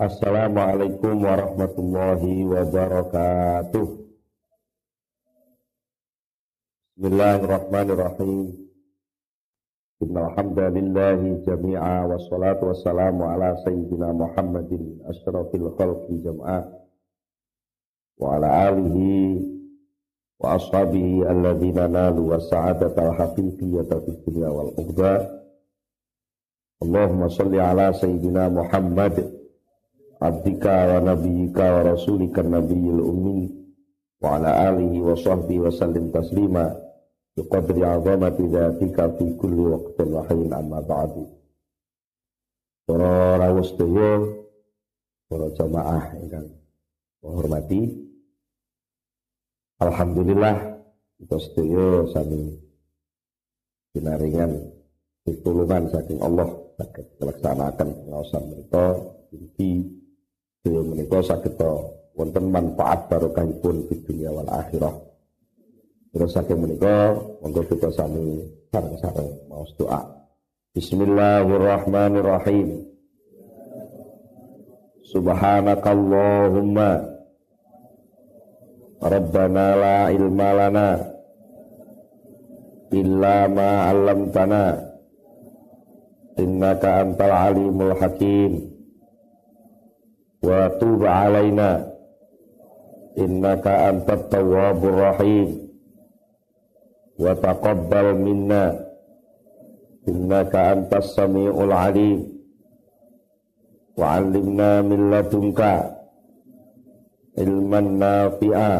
Assalamualaikum warahmatullahi wabarakatuh. Bismillahirrahmanirrahim. Innal hamdalillahi jami'a wassalatu wassalamu ala sayyidina Muhammadin asyrafil khalqi jam'a wa ala alihi wa ashabihi alladhina nalu was-sa'adatal haqiqiyyata fid dunya wal ukhra. Allahumma salli ala sayyidina Muhammad abdika wa nabiyyika wa rasulika nabiyil ummi wa ala alihi wa sahbihi wa sallim taslima bi qadri azamati dzatika fi kulli waqtin wa amma ba'du para rawuh sedaya para jamaah ingkang hormati alhamdulillah kita sedaya sami pinaringan pitulungan saking Allah saged melaksanakan pengawasan mereka inti Beliau menika saged wonten manfaat barokahipun di dunia wal akhirah. Terus saking menika monggo kita sami sareng-sareng maos doa. Bismillahirrahmanirrahim. Subhanakallahumma Rabbana la ilma lana illa ma 'allamtana innaka antal alimul hakim wa tub alaina innaka antat tawwabur rahim. Wa taqabbal minna. Innaka antas samiul alim. Wa 'allimna min ladunka. Ilman nafi'a.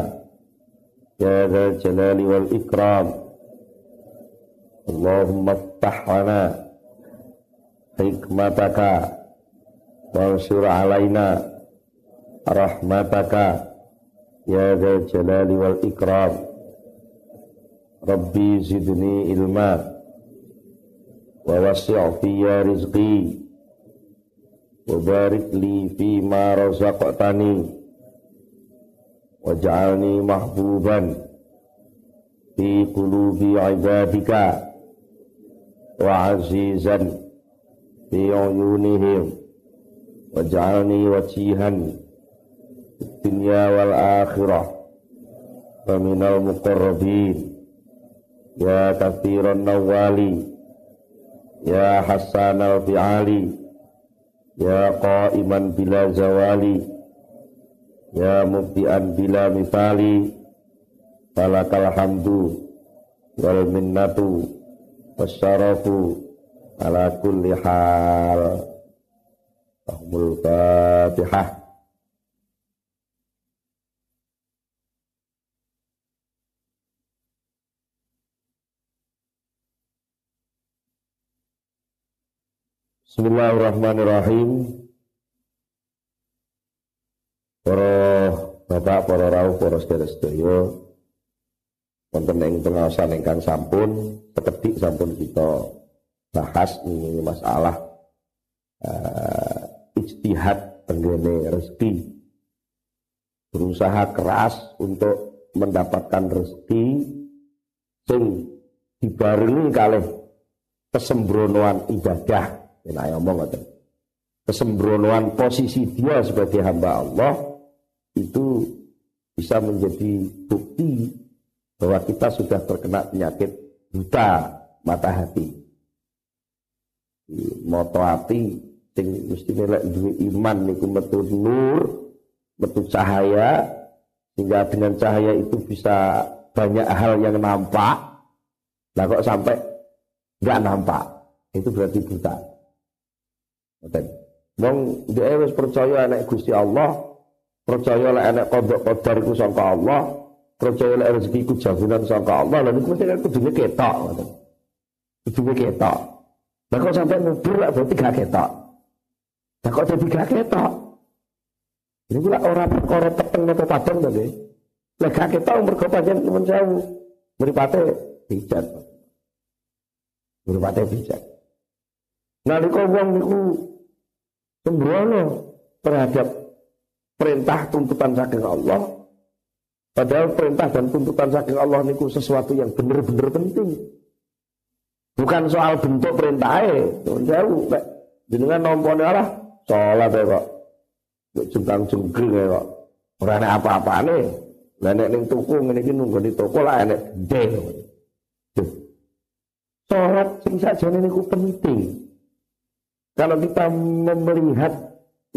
Ya dzal jalali wal ikram. Allahumma ftah rahmataka ya dzal jalali wal ikram. Rabbi zidni ilma wa wasi' fiyya rizqi wa barik li fi ma razaqtani waj'alni mahbuban fi qulubi ibadika wa azizan fi uyunihim waj'alni wajihan dunya wal akhirah. Wa minal muqarrabin. Ya kathiran nawali. Ya hasan al fi'ali. Ya qa'iman bila zawali. Ya mubti'an bila mithali. Falakal hamdu wal minnatu wasyarafu ala kulli hal. Ahmul Fatihah Bismillahirrahmanirrahim. Para bapak, para rawuh, para sedherek-sedaya wonten ing pengawasan ingkang sampun sekedik sampun kita bahas ini masalah uh, ijtihad tenggene rezeki. Berusaha keras untuk mendapatkan rezeki sing dibarengi kalih kesembronoan ibadah Enak ngomong ngoten. Kesembronoan posisi dia sebagai hamba Allah itu bisa menjadi bukti bahwa kita sudah terkena penyakit buta mata hati. Moto hati sing mesti lek duwe iman niku metu nur, metu cahaya sehingga dengan cahaya itu bisa banyak hal yang nampak. Lah kok sampai nggak nampak, itu berarti buta. Wong dia wis percaya anak Gusti Allah, percaya lek anak kodok kodar iku sangka Allah, percaya lek rezeki iku jaminan sangka Allah, lha niku mesti kudune ketok. Kudune ketok. Lah kok sampai ngubur lek berarti gak ketok. Lah kok jadi gak ketok? Ini pula orang perkara peteng atau padang tadi. Lah gak ketok mergo pancen nemen sewu. Mripate bijak. Mripate bijak. Nalika wong niku sembrono terhadap perintah tuntutan saking Allah. Padahal perintah dan tuntutan saking Allah niku sesuatu yang benar-benar penting. Bukan soal bentuk perintah jauh, jenengan nompone Allah, sholat ya kok. jengkang jengkring kok. Ora ana apa-apane. Lah nek ning tuku ngene iki nunggu di toko lah enek gede. Sholat sing sajane niku penting. Kalau kita melihat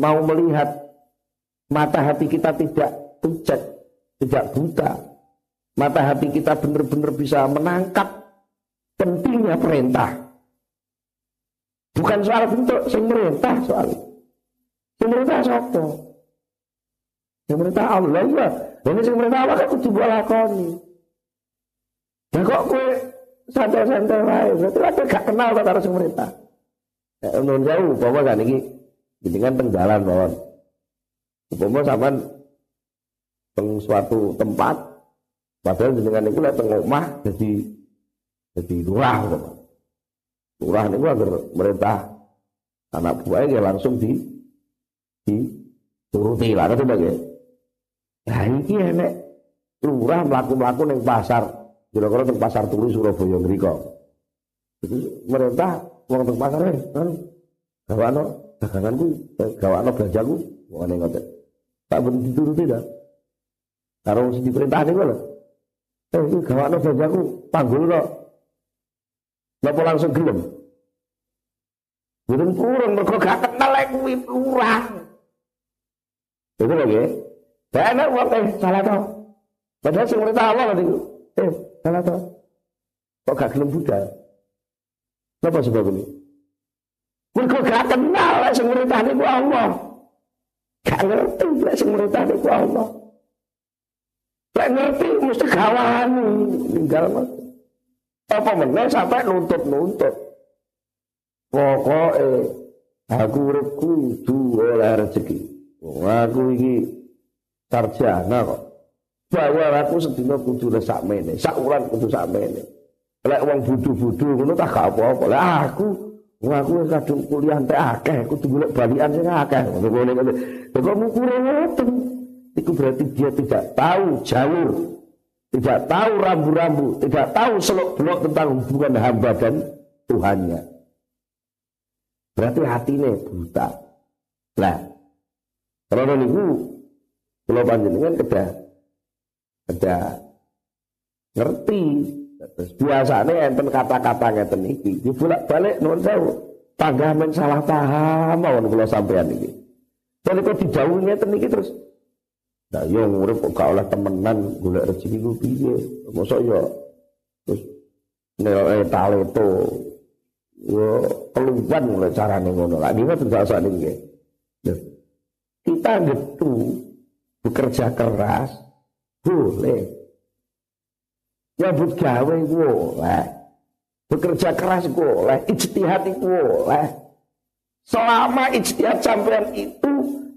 mau melihat mata hati kita tidak pucat, tidak buta. Mata hati kita benar-benar bisa menangkap pentingnya perintah. Bukan soal bentuk, sing merintah soal. Sing merintah sapa? Merintah Allah ya. Ini sing merintah Allah kan kudu lakoni. Ya kok kowe santai-santai wae, berarti gak kenal kok sing merintah. Ya nun jauh, upama kan iki jenengan teng dalan mawon. Upama sampean teng suatu tempat padahal jenengan niku lek teng omah jadi jadi lurah gitu. Lurah niku agar merintah anak buahnya langsung di di turuti lah itu bagai. Nah ini enek lurah melaku-melaku neng pasar kira-kira teng pasar turu Surabaya ngriko. Itu merintah wong teng pasare kan? Gawakno daganganku eh, gawakno belanjaku ngene ngoten tak ben dituruti dah karo sing diperintah niku lho. Eh iki gawakno belanjaku panggulno Napa langsung gelem? Burung kurang mergo gak kenal lek kuwi itu lagi dan wong eh salah to. Padahal sing perintah Allah niku eh salah to. Kok gak gelem budal Apa sebab ini? Mereka gak kenal lah sing merintah niku Allah. Gak ngerti lah sing merintah niku Allah. Lek ngerti mesti gawani tinggal mas. Apa meneh sampai nuntut-nuntut. Pokoke aku urip kudu oleh rezeki. Wong aku iki sarjana kok. Bahwa aku sedina kudu sak mene, sak ulan kudu sak mene. Lek wong budu-budu ngono tak gak apa-apa. Lek aku wong aku kadung kuliah entek akeh, kudu golek balikan sing akeh. Ngono ngene. Kok mukure ngoten. Itu berarti dia tidak tahu jalur, tidak tahu rambu-rambu, tidak tahu seluk-beluk tentang hubungan hamba dan Tuhannya. Berarti hatinya buta. Lah, kalau niku kalau panjenengan kedah kedah ngerti biasanya enten kata-kata ngeten iki, di bolak-balik nuwun sewu. Panggah men salah paham mawon kula sampean iki. Jadi kok dijauhi ngeten iki terus Nah, yo urip kok gak oleh temenan golek rezeki ku piye? Mosok yo terus nilai taleto yo mulai carane ngono. Lah niku tidak usah niki. Kita gitu bekerja keras boleh nyambut gawe iku oleh. Bekerja keras iku oleh, ijtihad iku oleh. Selama ijtihad sampean itu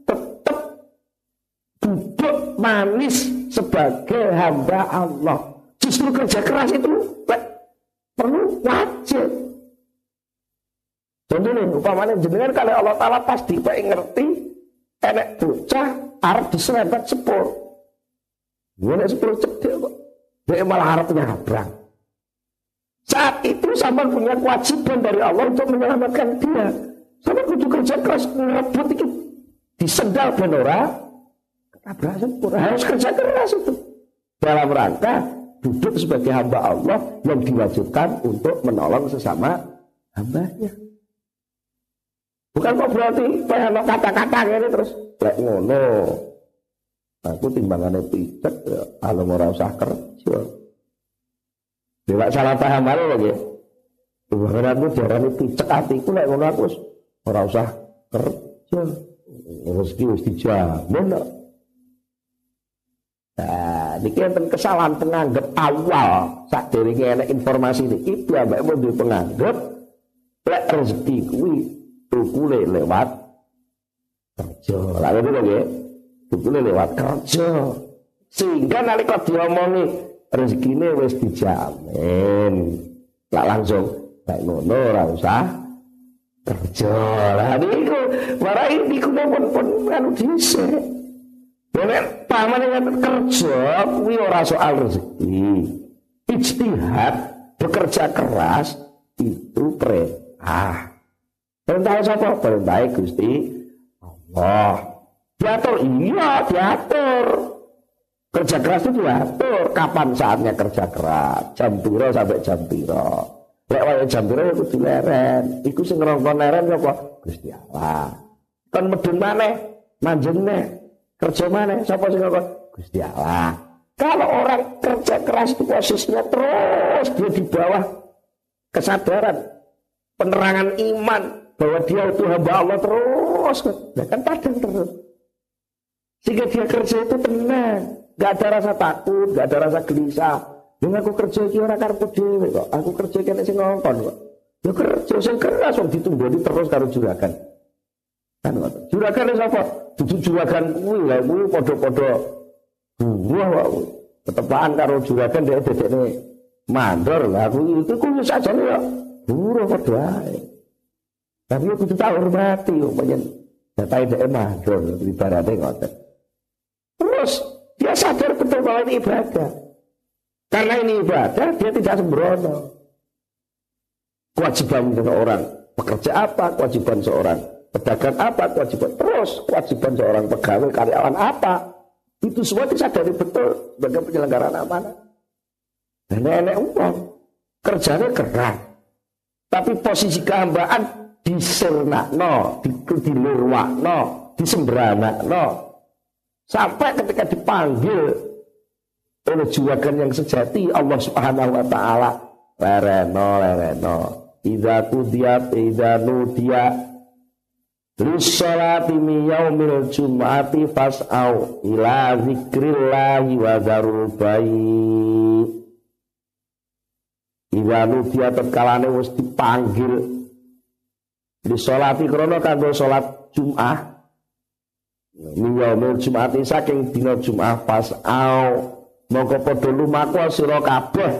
tetap duduk manis sebagai hamba Allah. Justru kerja keras itu perlu wajib. Contohnya, upamanya jenengan kalau Allah Ta'ala pasti pengen ngerti enek bocah arep diserempet sepur. Gue sepur cedek kok. Dia malah harap nyabrang. Saat itu sama punya kewajiban dari Allah untuk menyelamatkan dia. Sama kudu kerja keras ngerebut itu disendal benora ketabrak sempurna. Harus kerja keras itu. Dalam rangka duduk sebagai hamba Allah yang diwajibkan untuk menolong sesama hambanya. Bukan kok berarti pengen kata-kata ini terus lek ngono. Aku timbangannya picek ya, kalau mau usah kerja. Tidak salah paham mana lagi. Bahkan aku jarang picek hatiku lek ngono aku ora usah kerja. Rezeki wis dijamin kok. Nah, niki enten kesalahan penganggap awal saat dari enek informasi ini itu ambek mau penganggap lek rezeki kuwi tukule lewat kerja. Lah ngono lho Bukune lewat kerja. Sehingga nalika diomongi rezekine wis dijamin. Lah langsung baik ngono ora usah kerja. Lah niku marai niku pun pun anu dhisik. Boleh paman dengan kerja kuwi ora soal rezeki. Ijtihad bekerja keras itu perintah. Perintah siapa? Perintah Gusti Allah. diatur, iya diatur. Kerja keras itu diatur. Kapan saatnya kerja keras? Jam piro sampai jam piro. Lek wae jam piro kudu leren. Iku sing ngrongkon leren apa? Gusti Allah. Kan medun maneh, manjene. Kerja maneh, sapa sing ngrongkon? Gusti Allah. Kalau orang kerja keras itu posisinya terus dia di bawah kesadaran, penerangan iman bahwa dia itu hamba Allah terus, kan padang terus. Sehingga dia kerja itu tenang, gak ada rasa takut, gak ada rasa gelisah. Yang aku kerja iki ora karepku dhewe kok. Aku kerja kene sing nonton kok. Ya kerja sing keras wong ditunggoni terus karo juragan. Kan juragan sapa? Dudu juragan kuwi lha kuwi padha-padha buah wae. Ketepaan karo juragan dia ini mandor lah aku itu kuwi saja ya buruh padha ae. Tapi aku tuh tahu hormati umpamanya datai dhek mandor ibaratnya ngoten. Terus dia sadar betul bahwa ini ibadah. Karena ini ibadah, dia tidak sembrono. Kewajiban seorang pekerja apa, kewajiban seorang pedagang apa, kewajiban terus kewajiban seorang pegawai karyawan apa, itu semua disadari betul sebagai penyelenggaraan amanah. Dan nenek uang kerjanya keras, tapi posisi kehambaan no, di, no, no, sampai ketika dipanggil oleh juragan yang sejati Allah Subhanahu wa taala lereno lereno. Idza qudiyat idza nudiya. Lissolati mi yaumil jum'ati fas'au ila zikrillahi wa darul bayi. Iwa nudia terkalane wis dipanggil. Lissolati krono kanggo salat Jum'ah Mi yaumil jum'ati saking dina Jum'ah fas'au Mongko padha lumaku sira kabeh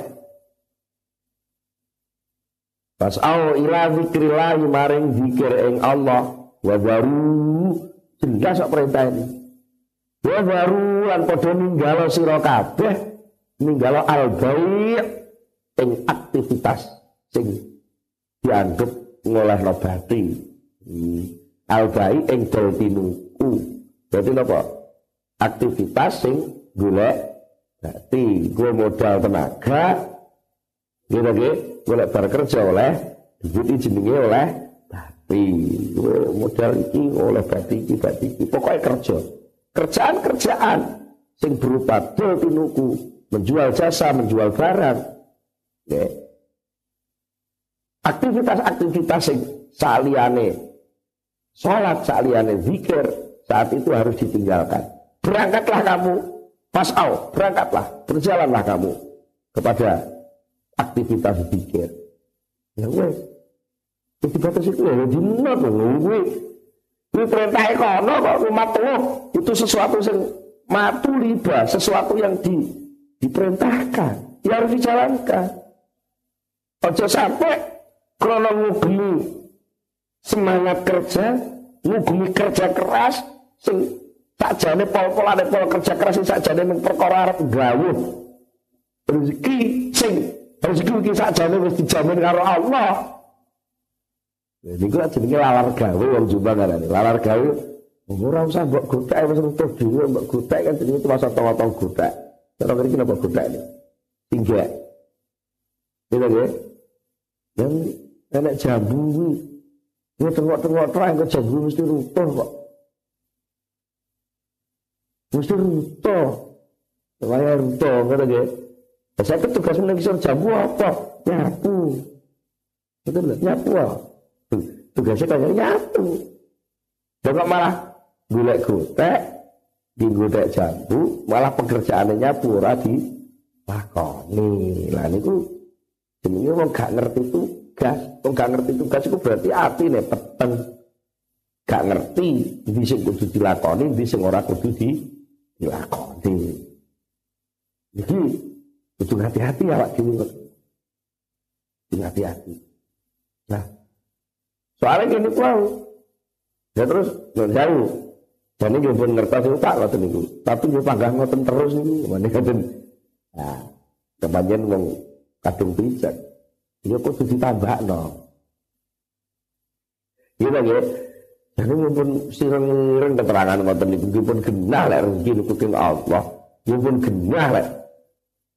Fas'au ila zikrillahi maring zikir ing Allah Wabaru jelas kok perintah ini. Wabaru lan padha ninggalo sira kabeh ninggalo al-bai' ing aktivitas sing dianggap ngolehno bati. Hmm. Al-bai' ing dol. Berarti napa? Aktivitas sing golek berarti gue modal tenaga nggih golek bar kerja oleh duit jenenge oleh Iya, modal iki oleh batiki batiki pokoknya kerja. Kerjaan-kerjaan sing berupa dol tinuku menjual jasa menjual barang. Ya. aktivitas-aktivitas sing saliyane sholat saliyane zikir saat itu harus ditinggalkan. Berangkatlah kamu pas out berangkatlah berjalanlah kamu kepada aktivitas zikir. Ya wes. Jadi batas itu ya dinot kuwi. Kuwi perintah ekono kok umat itu sesuatu yang matu riba, sesuatu yang di, diperintahkan, ya harus dijalankan. Ojo sampai krono ngugemi semangat kerja, ngugemi kerja keras, sing tak jane pol-polane pol kerja keras sing sak jane mung perkara arep gawe. Rezeki sing rezeki iki sak jane wis dijamin karo Allah. Jadi gue jenenge lalar gawe wong Jombang ngarani. Lalar gawe ora usah mbok gotek wis entuk dhewe mbok gotek kan jenenge cuma sotong-otong gotek. Cara mriki napa gotek ini? Tinggal. Gitu ya. Yang enak jambu kuwi. Ya tengok-tengok terang ke jambu mesti runtuh kok. Mesti runtuh. Supaya runtuh, kata dia. Saya tugas mengisor jambu apa? Nyapu. Betul nyapu apa? tugasnya kayak nyatu Jangan malah gulek gotek di gotek jambu malah pekerjaannya nyapu ora di lakoni lah niku jenenge wong gak ngerti tugas wong gak ngerti tugas itu berarti api nih peteng gak ngerti di sing kudu dilakoni di sing ora kudu di dilakoni jadi kudu hati-hati awak dhewe hati-hati nah Soalnya gini tahu. Ya terus nggak jauh. Dan ini pun ngertos itu tak ngoten niku. Tapi dia panggah ngoten terus niku. Mana ngoten. Nah, kebanyakan wong kadung pijat. Dia kudu ditambah no. Gitu ya. Jadi pun sireng-sireng keterangan ngoten niku pun genah lek rezeki niku Allah. pun genah lek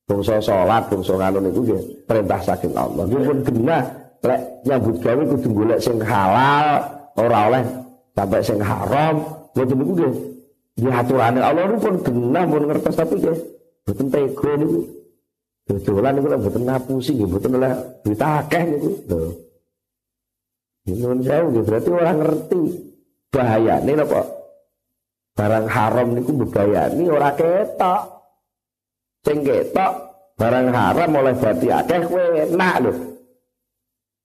bangsa salat, bangsa ngono niku nggih perintah saking Allah. pun genah lek nyambut gawe kudu golek sing halal, ora oleh sampai sing haram. Ngoten niku nggih diaturane Allah niku pun genah pun ngertos tapi nggih boten tega niku. Dodolan niku lek boten ngapusi nggih boten oleh duit akeh niku. Lho. Nyuwun sewu berarti orang ngerti bahayane napa? Barang haram niku bebayani ora ketok. Sing ketok barang haram oleh berarti akeh kowe enak lho.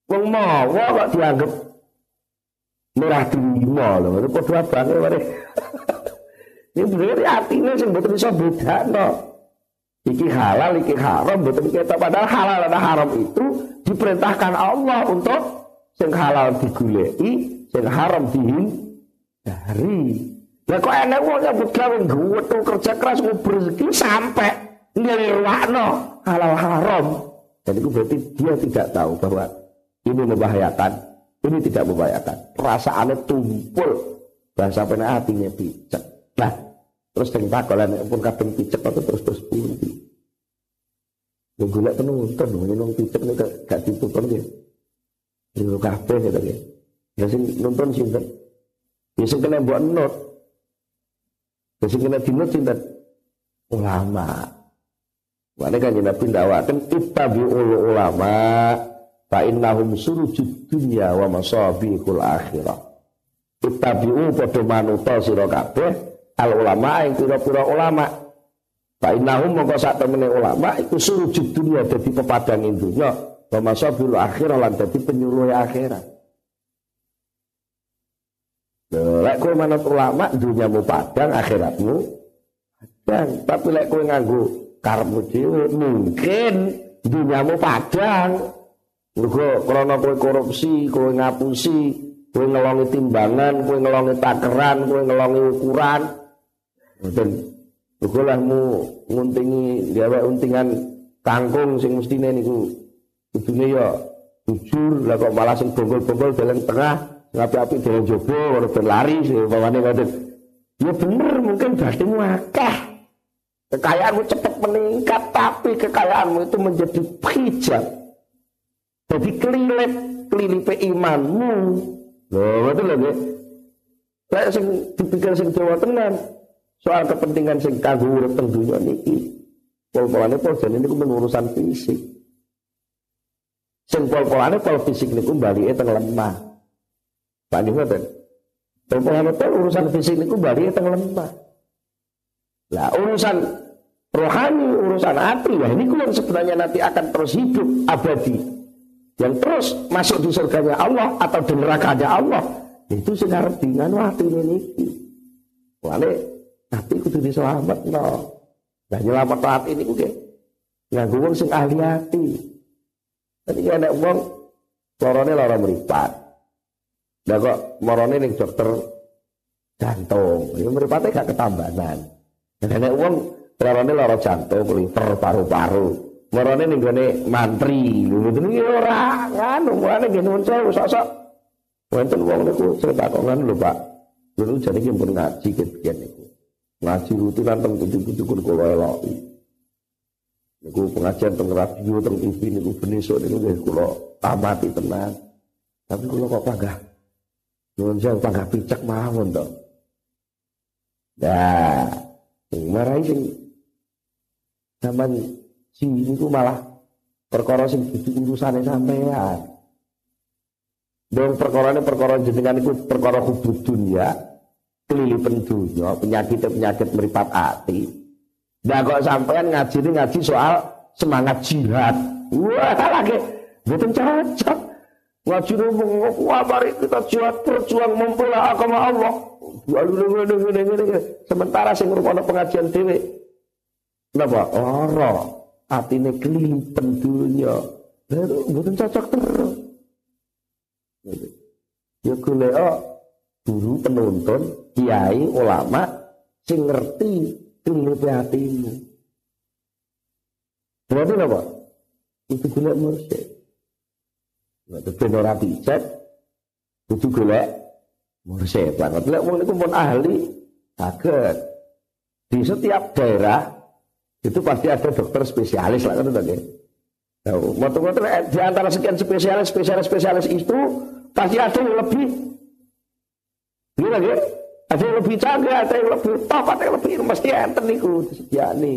Wong mawa kok dianggap murah terima lho. Itu padha banget mare. Ini bener artinya sing mboten iso bedakno. Iki halal, iki haram, betul kita padahal halal dan haram itu diperintahkan Allah untuk sing halal digulei, sing haram dihindari. Lah kok enek wong nyambut gawe tuh kerja keras ngubur rezeki sampai ngelirwakno halal haram. Dan itu berarti dia tidak tahu bahwa ini membahayakan, ini tidak membahayakan. Perasaannya tumpul bahasa pena hatinya picek. Nah, terus yang takolan pun kadang picek atau terus terus pundi. Yang gula penonton, ini picek ini gak ditutup dia. Niku kabeh gitu ya. Ya sing nonton sinten? Ya sing kena buat not. Ya sing kena dinut sinten? Ulama. Mana kan Nabi dakwakan ittabi'ul ulama fa innahum surujud dunya wa masabihul akhirah. Ittabi'u padha manuta sira kabeh al ulama ing pira-pira ulama. Fa innahum mongko sak temene ulama iku surujud dunya dadi pepadang dunya Wa masabul akhirah lan dadi penyuluh akhirat. Lek kowe manut ulama dunyamu padang akhiratmu padang. Tapi lek kowe nganggo karepmu dhewe mungkin dunyamu padang. Mergo krana kowe korupsi, kowe ngapusi, kowe ngelongi timbangan, kowe ngelongi takeran, kowe ngelongi ukuran. Mboten Mergo lahmu nguntingi gawe untingan kangkung sing mestine niku kudune ya jujur lah kok malah sing bonggol-bonggol tengah ngapi-api dalam jobo ora berlari pawane ngoten ya bener mungkin batinmu akeh kekayaanmu cepat meningkat tapi kekayaanmu itu menjadi hijab jadi kelilit kelilipe imanmu. Loh betul lho Kayak sing dipikir sing Jawa tenan soal kepentingan sing kanggo urip teng donya niki. Pol-polane pol niku urusan fisik. Sing pol-polane pol fisik niku balike teng lemah. Pak. Pol-polane pol urusan fisik niku balike teng lemah. Lah urusan rohani, urusan hati, ya ini yang sebenarnya nanti akan terus hidup abadi. Yang terus masuk di surganya Allah atau di nerakanya Allah. Itu sekarang dengan waktu ini. Wale hati kudu diselamat no. Nah nyelamat hati ini kudu. Nganggu wong sing ahli hati. Tapi ada uang lorone lara meripat. Lah kok marane ning dokter jantung. Ya mripate gak ketambahan. Dan ada uang lorone lara jantung, liver, paru-paru. Marane ning gone mantri. Mboten iki ora nganu, mulane nggih nuwun sewu sok-sok. Wonten wong niku cerita kongan lho Pak. Dulu jadi ki pun ngaji kebiyen niku. Ngaji rutinan teng kudu-kudu kula eloki. Niku pengajian teng radio, teng TV niku benesuk niku nggih kula tamati tenan. Tapi kula kok panggah. Nuwun sewu panggah picek mawon to. Ya, sing marai sing zaman si niku malah perkara sing dudu urusane sampean. Dong perkara ini perkara jenengan itu perkara hubud dunia, kelilipan dunia, penyakit-penyakit meripat hati. Nah kok sampean ngaji ngaji soal semangat jihad. Wah lagi betul cocok. Ngaji ngomong wah mari kita jihad berjuang membela agama Allah. Sementara sing ngrungokno pengajian dhewe. Napa? Ora. Atine kelimpen dunya. Betul cocok terus. Ya golek guru penuntun, kiai, ulama sing ngerti Tunuti hatimu. Berarti apa? Itu golek mursyid. Waktu ben ora pijat, itu golek Mursyid banget. Lek wong niku pun ahli saged. Di setiap daerah itu pasti ada dokter spesialis lah kan tadi. Tahu, motor-motor di antara sekian spesialis, spesialis, spesialis itu pasti ada yang lebih ini lagi ada yang lebih canggih, ada yang lebih top, ada yang lebih mesti enten niku disediani.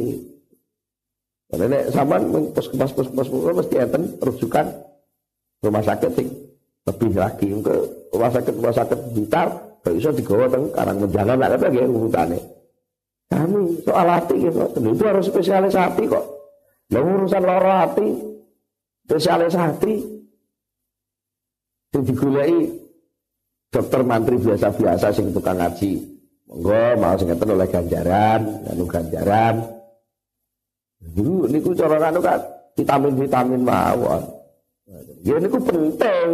Karena nek sampean puskesmas puskesmas mesti enten rujukan rumah sakit sing lebih lagi ke rumah sakit rumah sakit vital gak bisa digawa teng karang menjangan lah apa ya urutane. Kami soal hati gitu, itu harus spesialis hati kok. Lah urusan loro hati, spesialis hati, yang digulai dokter mantri biasa-biasa sing tukang ngaji. Monggo mau sing oleh ganjaran, anu ganjaran. Dulu niku cara anu kan vitamin-vitamin mawon. Ya niku penting.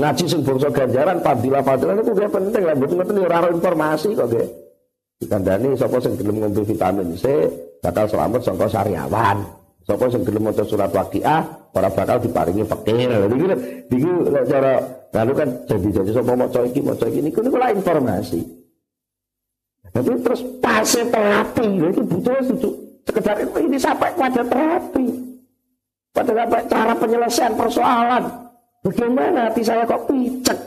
Ngaji sing bangsa ganjaran fadilah fadilah niku dia penting lah mboten ngoten ora informasi kok nggih. Dikandani sapa sing gelem ngombe vitamin C bakal selamat saka sariawan. Sapa sing gelem maca surat Waqiah ora bakal diparingi fakir. Niki niki cara lalu kan janji-janji sapa maca iki maca iki niku niku lah informasi. Tapi terus fase terapi, itu butuh sekedar ini sampai pada terapi, pada sampai cara penyelesaian persoalan. Bagaimana hati saya kok picek?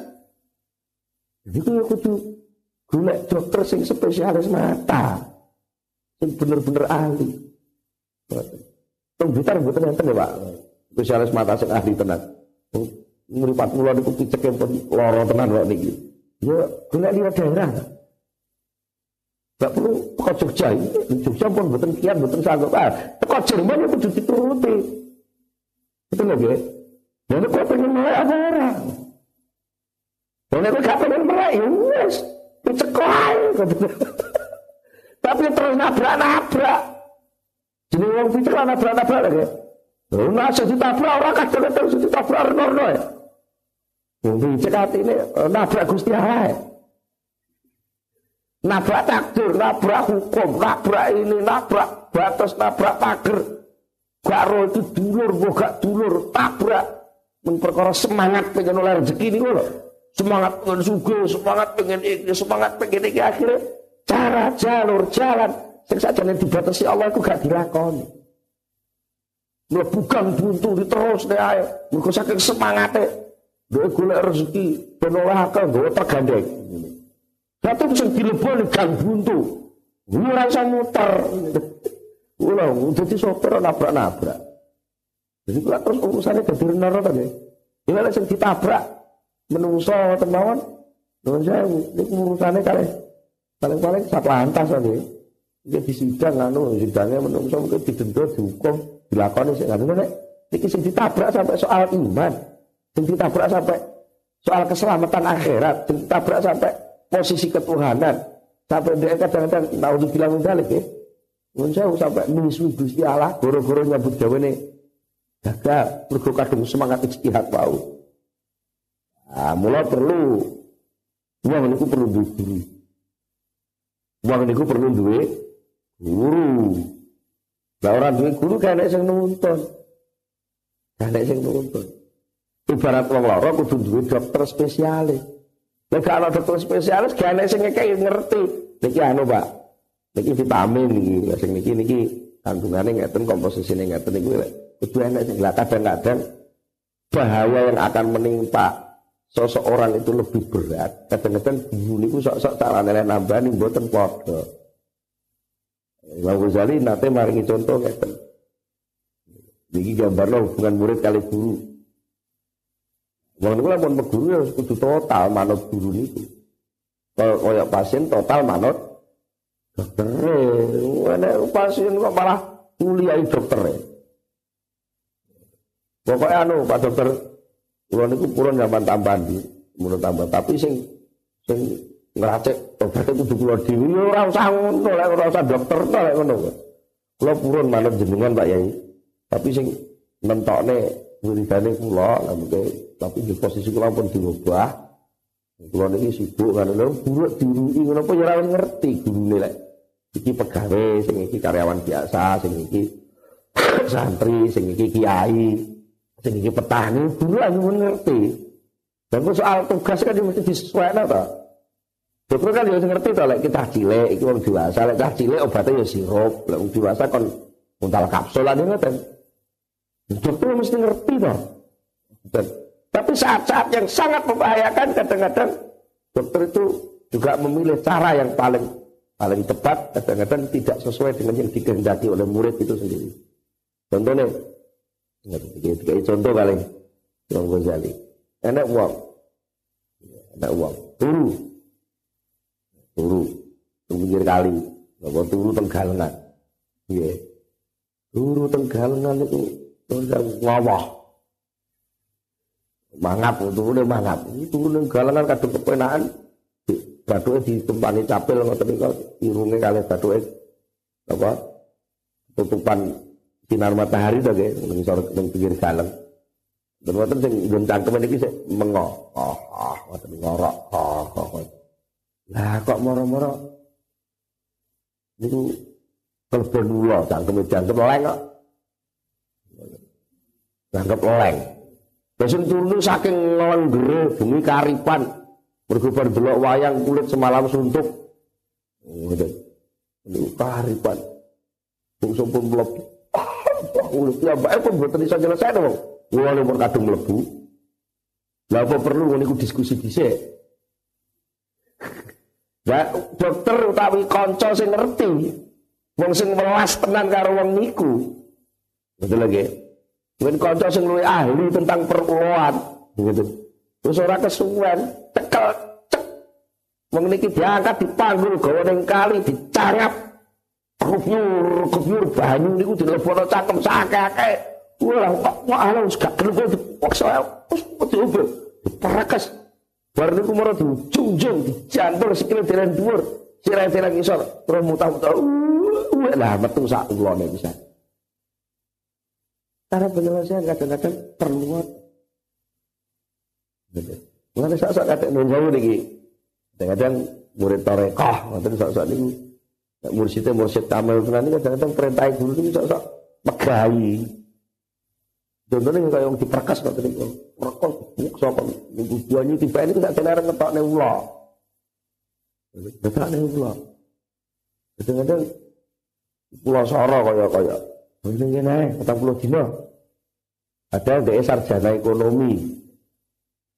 Jadi itu ya kudu golek dokter sing spesialis mata. Sing bener-bener ahli. Teng Blitar mboten enten ya, Pak. Spesialis mata sing ahli tenan. Ngripat kula niku piceke pun lara tenan kok niki. Ya golek liya daerah. Gak perlu teko Jogja. Jogja pun mboten kiat mboten sanggup. Ah, teko Jerman ya kudu dituruti. Lho, nggih. Lalu kok pengen melek apa orang? Lalu kok gak pengen melek, ya wes. Dicekoi. Tapi terus nabrak-nabrak. Jadi orang pikir nabrak-nabrak lagi. Lalu nasi ditabrak orang kadang-kadang ditabrak renorno ya. Wong hati ini nabrak Gusti Allah. Nabrak takdir, nabrak hukum, nabrak ini, nabrak batas, nabrak pagar. Gak roh itu dulur, gak dulur, tabrak. Memperkara semangat pengen oleh rezeki ini loh. Semangat pengen suge, semangat pengen ini, semangat pengen ini. Akhirnya cara, jalur, jalan. Sing saja yang dibatasi Allah itu gak dilakoni. bukan buntu diterus deh ayo. Mereka saking semangatnya. Dia golek rezeki, ben oleh akal, gue tergandeng. Satu bisa dileboni gang buntu. Ora iso muter. Ora dadi sopir nabrak-nabrak. Jadi kula terus urusannya dadi renara to nggih. Ya lek sing ditabrak menungso tenawan. Nuwun saya niku urusane kalih paling-paling sak lantas nggih. Iki disidang anu sidangnya menungso mungkin didenda dihukum dilakoni sing anu nek iki sing ditabrak sampai soal iman, sing ditabrak sampai soal keselamatan akhirat, sing ditabrak sampai posisi ketuhanan sampai dia kadang-kadang tahu bilang balik ya saya sampai misu Gusti Allah goro-goro nyambut nih gagal mergo kadung semangat istihad bau nah, mulai perlu uang niku perlu duwe guru. Uang niku perlu duwe guru. Lah orang duwe guru kan sing nuntun. Kan sing nuntun. Ibarat wong lara kudu duwe dokter spesialis. Nek kalau dokter spesialis ana sing ngekeki ngerti. Niki anu, Pak. Niki vitamin iki, sing niki niki kandungane ngeten komposisine ngeten niku kudu enak sing kadang-kadang bahaya yang akan menimpa seseorang itu lebih berat. Kadang-kadang guru niku sok-sok carane nambani mboten padha. Imam Ghazali nate maringi contoh ngeten. Niki gambarno hubungan murid kali guru. Wong niku lamun meguru ya kudu total manut guru niku. Kalau koyok pasien total manut dokter. Nek pasien kok malah kuliah dokter. Pokoknya anu Pak Dokter, kula niku purun zaman tambahan di menurut tambah, tapi sing sing ngracik obat itu kudu kula dhewe ya ora usah lek dokter to lek ngono. Kula purun manut jenengan Pak Yai. Tapi sing nentokne wiridane kula mungkin tapi di posisi kula pun diubah. Kula niki sibuk kan lho buruk diruki ngono apa ya ora ngerti gurune lek. Iki pegawai, sing karyawan biasa, sing santri, sing kiai, sing iki petani, guru aja ngerti. Dan soal tugas kan mesti disesuaikan apa? Dokter kan ya ngerti to lek kita cilik iki wong dewasa, lek cah cilik obatnya ya sirup, lek wong dewasa kon untal kapsul aja ngoten. Dokter mesti ngerti toh. Tapi saat-saat yang sangat membahayakan kadang-kadang dokter itu juga memilih cara yang paling paling tepat kadang-kadang tidak sesuai dengan yang dikehendaki oleh murid itu sendiri. Contohnya, kayak contoh paling Imam Ghazali. Enak uang, enak uang, turu, turu, pinggir kali, apa turu tenggalengan, iya, turu tenggalengan itu ngawah, mangap, turu deh mangap, ini turu tenggalengan kadang kepenaan, di tempani capil ngoten niku irunge kalih bathuke apa tutupan sinar matahari to nggih ning sor ning pinggir galeng. Dan wonten sing nggon cangkem niki sik mengo. Oh, oh, ngoten ngorok. Oh, oh, oh. Lah kok moro-moro niku telepon ula cangkeme cangkem leng kok. Cangkem leng. Wis turu saking lenggere bumi karipan Mergo bar delok wayang kulit semalam suntuk. Ngoten. Karipan. Wong sampun mlebu. Kulit ya bae pun mboten iso nyelesai wong. Wong umur kadung mlebu. Lah apa perlu niku diskusi dhisik? Ya dokter utawi kanca sing ngerti. Wong sing welas tenan karo wong niku. Betul lagi. Mungkin kanca sing luwih ahli tentang perpuluhan. Gitu. Terus ora kesuwen, tekel cek. Wong niki diangkat dipanggul gawa ning kali dicangap. Kuvyur, kuvyur banyu niku dilebono cangkem sakake. Wah, kok wah wis gak gelem kok dipaksa wis diobrol. Diperakes. Bar niku mara dijunjung, dijantul sikile deren dhuwur, sirah deren ngisor, terus muta-muta. Lah metu sak ulone bisa. Cara penyelesaian kadang-kadang perlu Mengenai saat-saat kata nunjau lagi. Kadang-kadang murid torekoh, ngoten saat-saat ini mursyidnya mursyid tamal nanti kadang-kadang perintah guru itu saat-saat megai. Contohnya kayak yang diperkas tadi kok perkos buk minggu buahnya tiba ini tidak tenar ngetok ulo. Ngetok ulo. Kadang-kadang pulau soro kaya kaya. Ini gini, petang pulau dino. Ada dia sarjana ekonomi,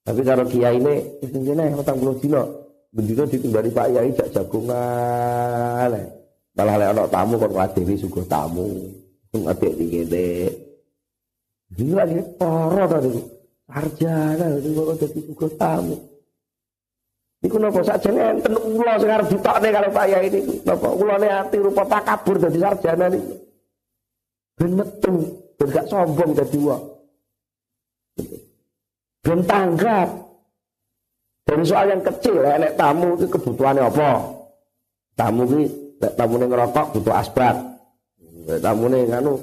tapi kalau kiai ini, ini nih, matang puluh dino. Bendino ditimbali Pak Yai jak jagungan. Malah lek anak tamu kon ngadeni suguh tamu. Ngadek iki ngene. Iki lagi para to niku. Sarjana niku kok dadi suguh tamu. Niku napa sakjane enten ula sing arep ditokne kalau Pak Yai niku. Napa ulane ati rupa takabur dadi sarjana niku. Ben metu, ben gak sombong dadi wong. Belum tanggap. Dari soal yang kecil, ya, nek tamu itu kebutuhannya apa? Tamu ini, nek ini ngerokok butuh asbat. Nek ini nganu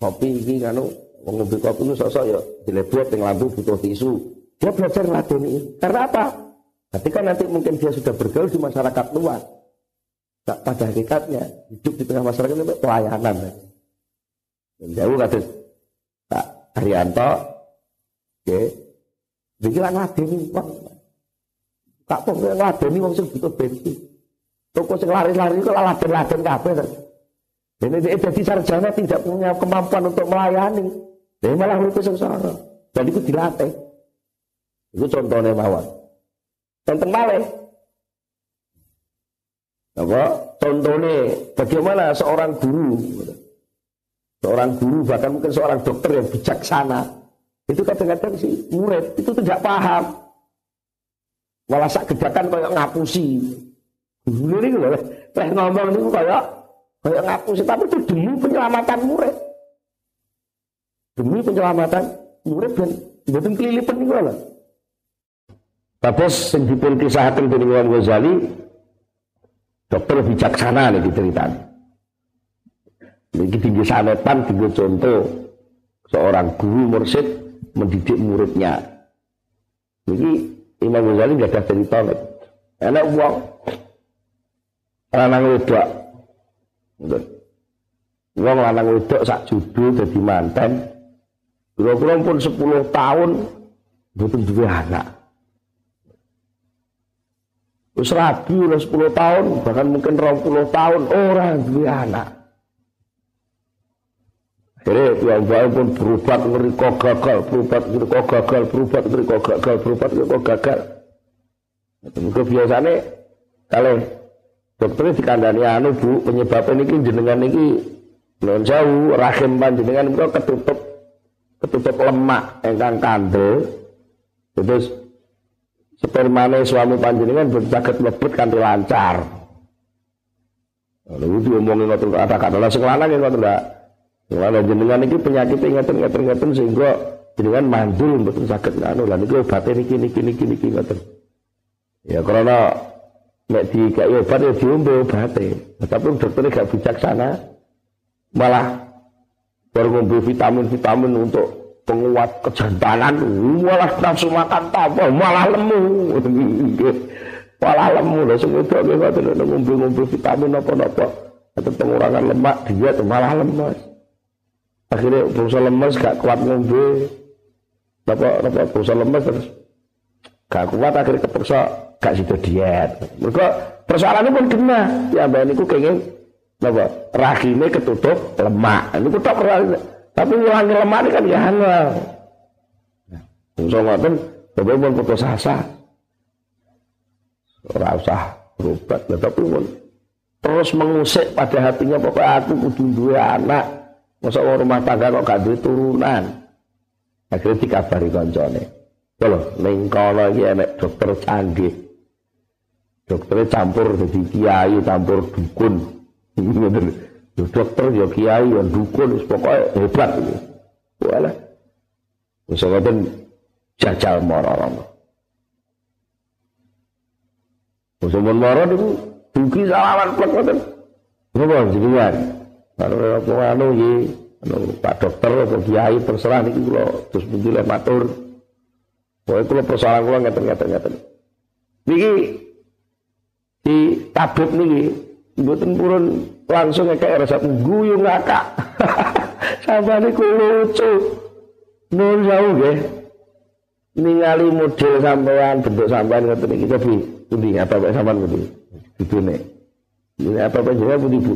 kopi ini nganu ngombe kopi itu sosok ya yang lampu butuh tisu. Dia belajar ini. Karena apa? Ketika nanti mungkin dia sudah bergaul di masyarakat luas. Tak pada hakikatnya hidup di tengah masyarakat itu pelayanan. Jauh kata Pak Haryanto, okay, Iki lah ngadeni wong. Tak kok ngadeni wong sing butuh bensin. Toko sing lari-lari kok laden-laden kabeh. Ini dia jadi sarjana tidak punya kemampuan untuk melayani. Dia malah itu sengsara. Dan itu dilatih. Itu contohnya mawar. Tentang malih. Apa? Contohnya bagaimana seorang guru. Seorang guru bahkan mungkin seorang dokter yang bijaksana itu kadang-kadang si murid itu tidak paham. Malah sak gedakan kayak ngapusi. Dulu ini loh, teh ngomong ini kayak kayak ngapusi, tapi itu demi penyelamatan murid. Demi penyelamatan murid dan buatan kelilipan ini loh. Tapi yang dipun kisahkan dari Imam Ghazali, dokter bijaksana nih diceritakan. Ini tinggi sanetan, tinggi contoh seorang guru mursid mendidik muridnya. Jadi Imam Ghazali nggak ada cerita Enak uang. Lanang wedok. Uang lanang wedok sak judul jadi manten. Kira-kira pun 10 tahun butuh dua anak. Terus rabi udah 10 tahun, bahkan mungkin 20 tahun orang dua anak. Akhirnya piyambake pun berubat ngeriko gagal, berubat ngeriko gagal, berubat ngeriko gagal, berubat ngeriko gagal. Mungkin biasanya kalau dokternya dikandani anu bu penyebabnya ini jenengan ini non jauh rahim panjenengan itu ketutup ketutup lemak engkang kandel. Terus spermane suami panjenengan berjagat lebet kanthi lancar. Lalu diomongin ngoten kata kata lah sing lanang ngoten ndak Wala jenengan iki penyakit ngeten ngeten ngeten sehingga jenengan mandul mboten saged anu lan niku obate niki niki niki niki ngoten. Ya karena nek dikai obat ya diombe obate. Tapi dokter gak bijaksana malah baru ngombe vitamin-vitamin untuk penguat kejantanan. Malah nafsu makan tambah malah lemu. Malah lemu. Lho sing wedok ngoten ngombe-ngombe vitamin apa-apa atau pengurangan lemak diet malah lemas akhirnya bangsa lemes gak kuat ngombe. Apa apa bangsa lemes terus gak kuat akhirnya kepaksa gak situ diet. Mereka persoalannya pun kena. Ya mbak ini kenging apa rahimnya ketutup lemak. Ini tak tapi ngulangi lemak ini kan ya halal bangsa ngoten bapak pun putus asa. Ora usah berobat tapi pun terus mengusik pada hatinya pokoknya aku kudu dua anak Masa orang rumah tangga kok gak turunan. Akhirnya dikabari koncone. Kalau ning kono iki dokter canggih. Dokternya campur jadi kiai, campur dukun. dokter ya kiai, ya dukun, pokoknya hebat. Walah. Wis ngoten jajal moro-moro. Wis moro niku dugi salaman plek ngoten. Napa? Kalau apa anu iki, anu Pak dokter apa kiai terserah niki kula terus pundi matur. Pokoke kula persoalan kula ngeten-ngeten ngeten. Niki di tabib niki mboten purun langsung kayak resep guyu ngakak. Sampai niku lucu. Nun jauh nggih. Ningali model sampean, bentuk sampean ngoten iki tapi pundi apa sampean pundi? Dudune. Ini apa apa jenenge pundi Bu?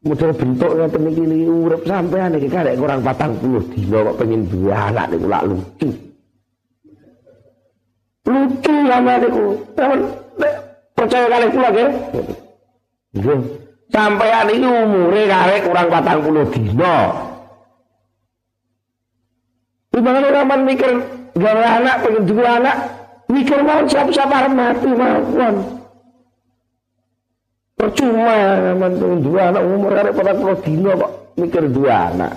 Model bentuk ngoten niki niki urip sampean iki karek kurang 40 dina kok pengen duwe anak niku lak lucu. Lucu sama niku. Percaya kali kula nggih. Nggih. Sampean iki umure karek kurang 40 dina. Ibarat orang mikir gawe anak pengen duwe anak mikir mau siapa-siapa mati mawon. Percuma mantung dua anak umur karek pada puluh dino kok mikir dua anak.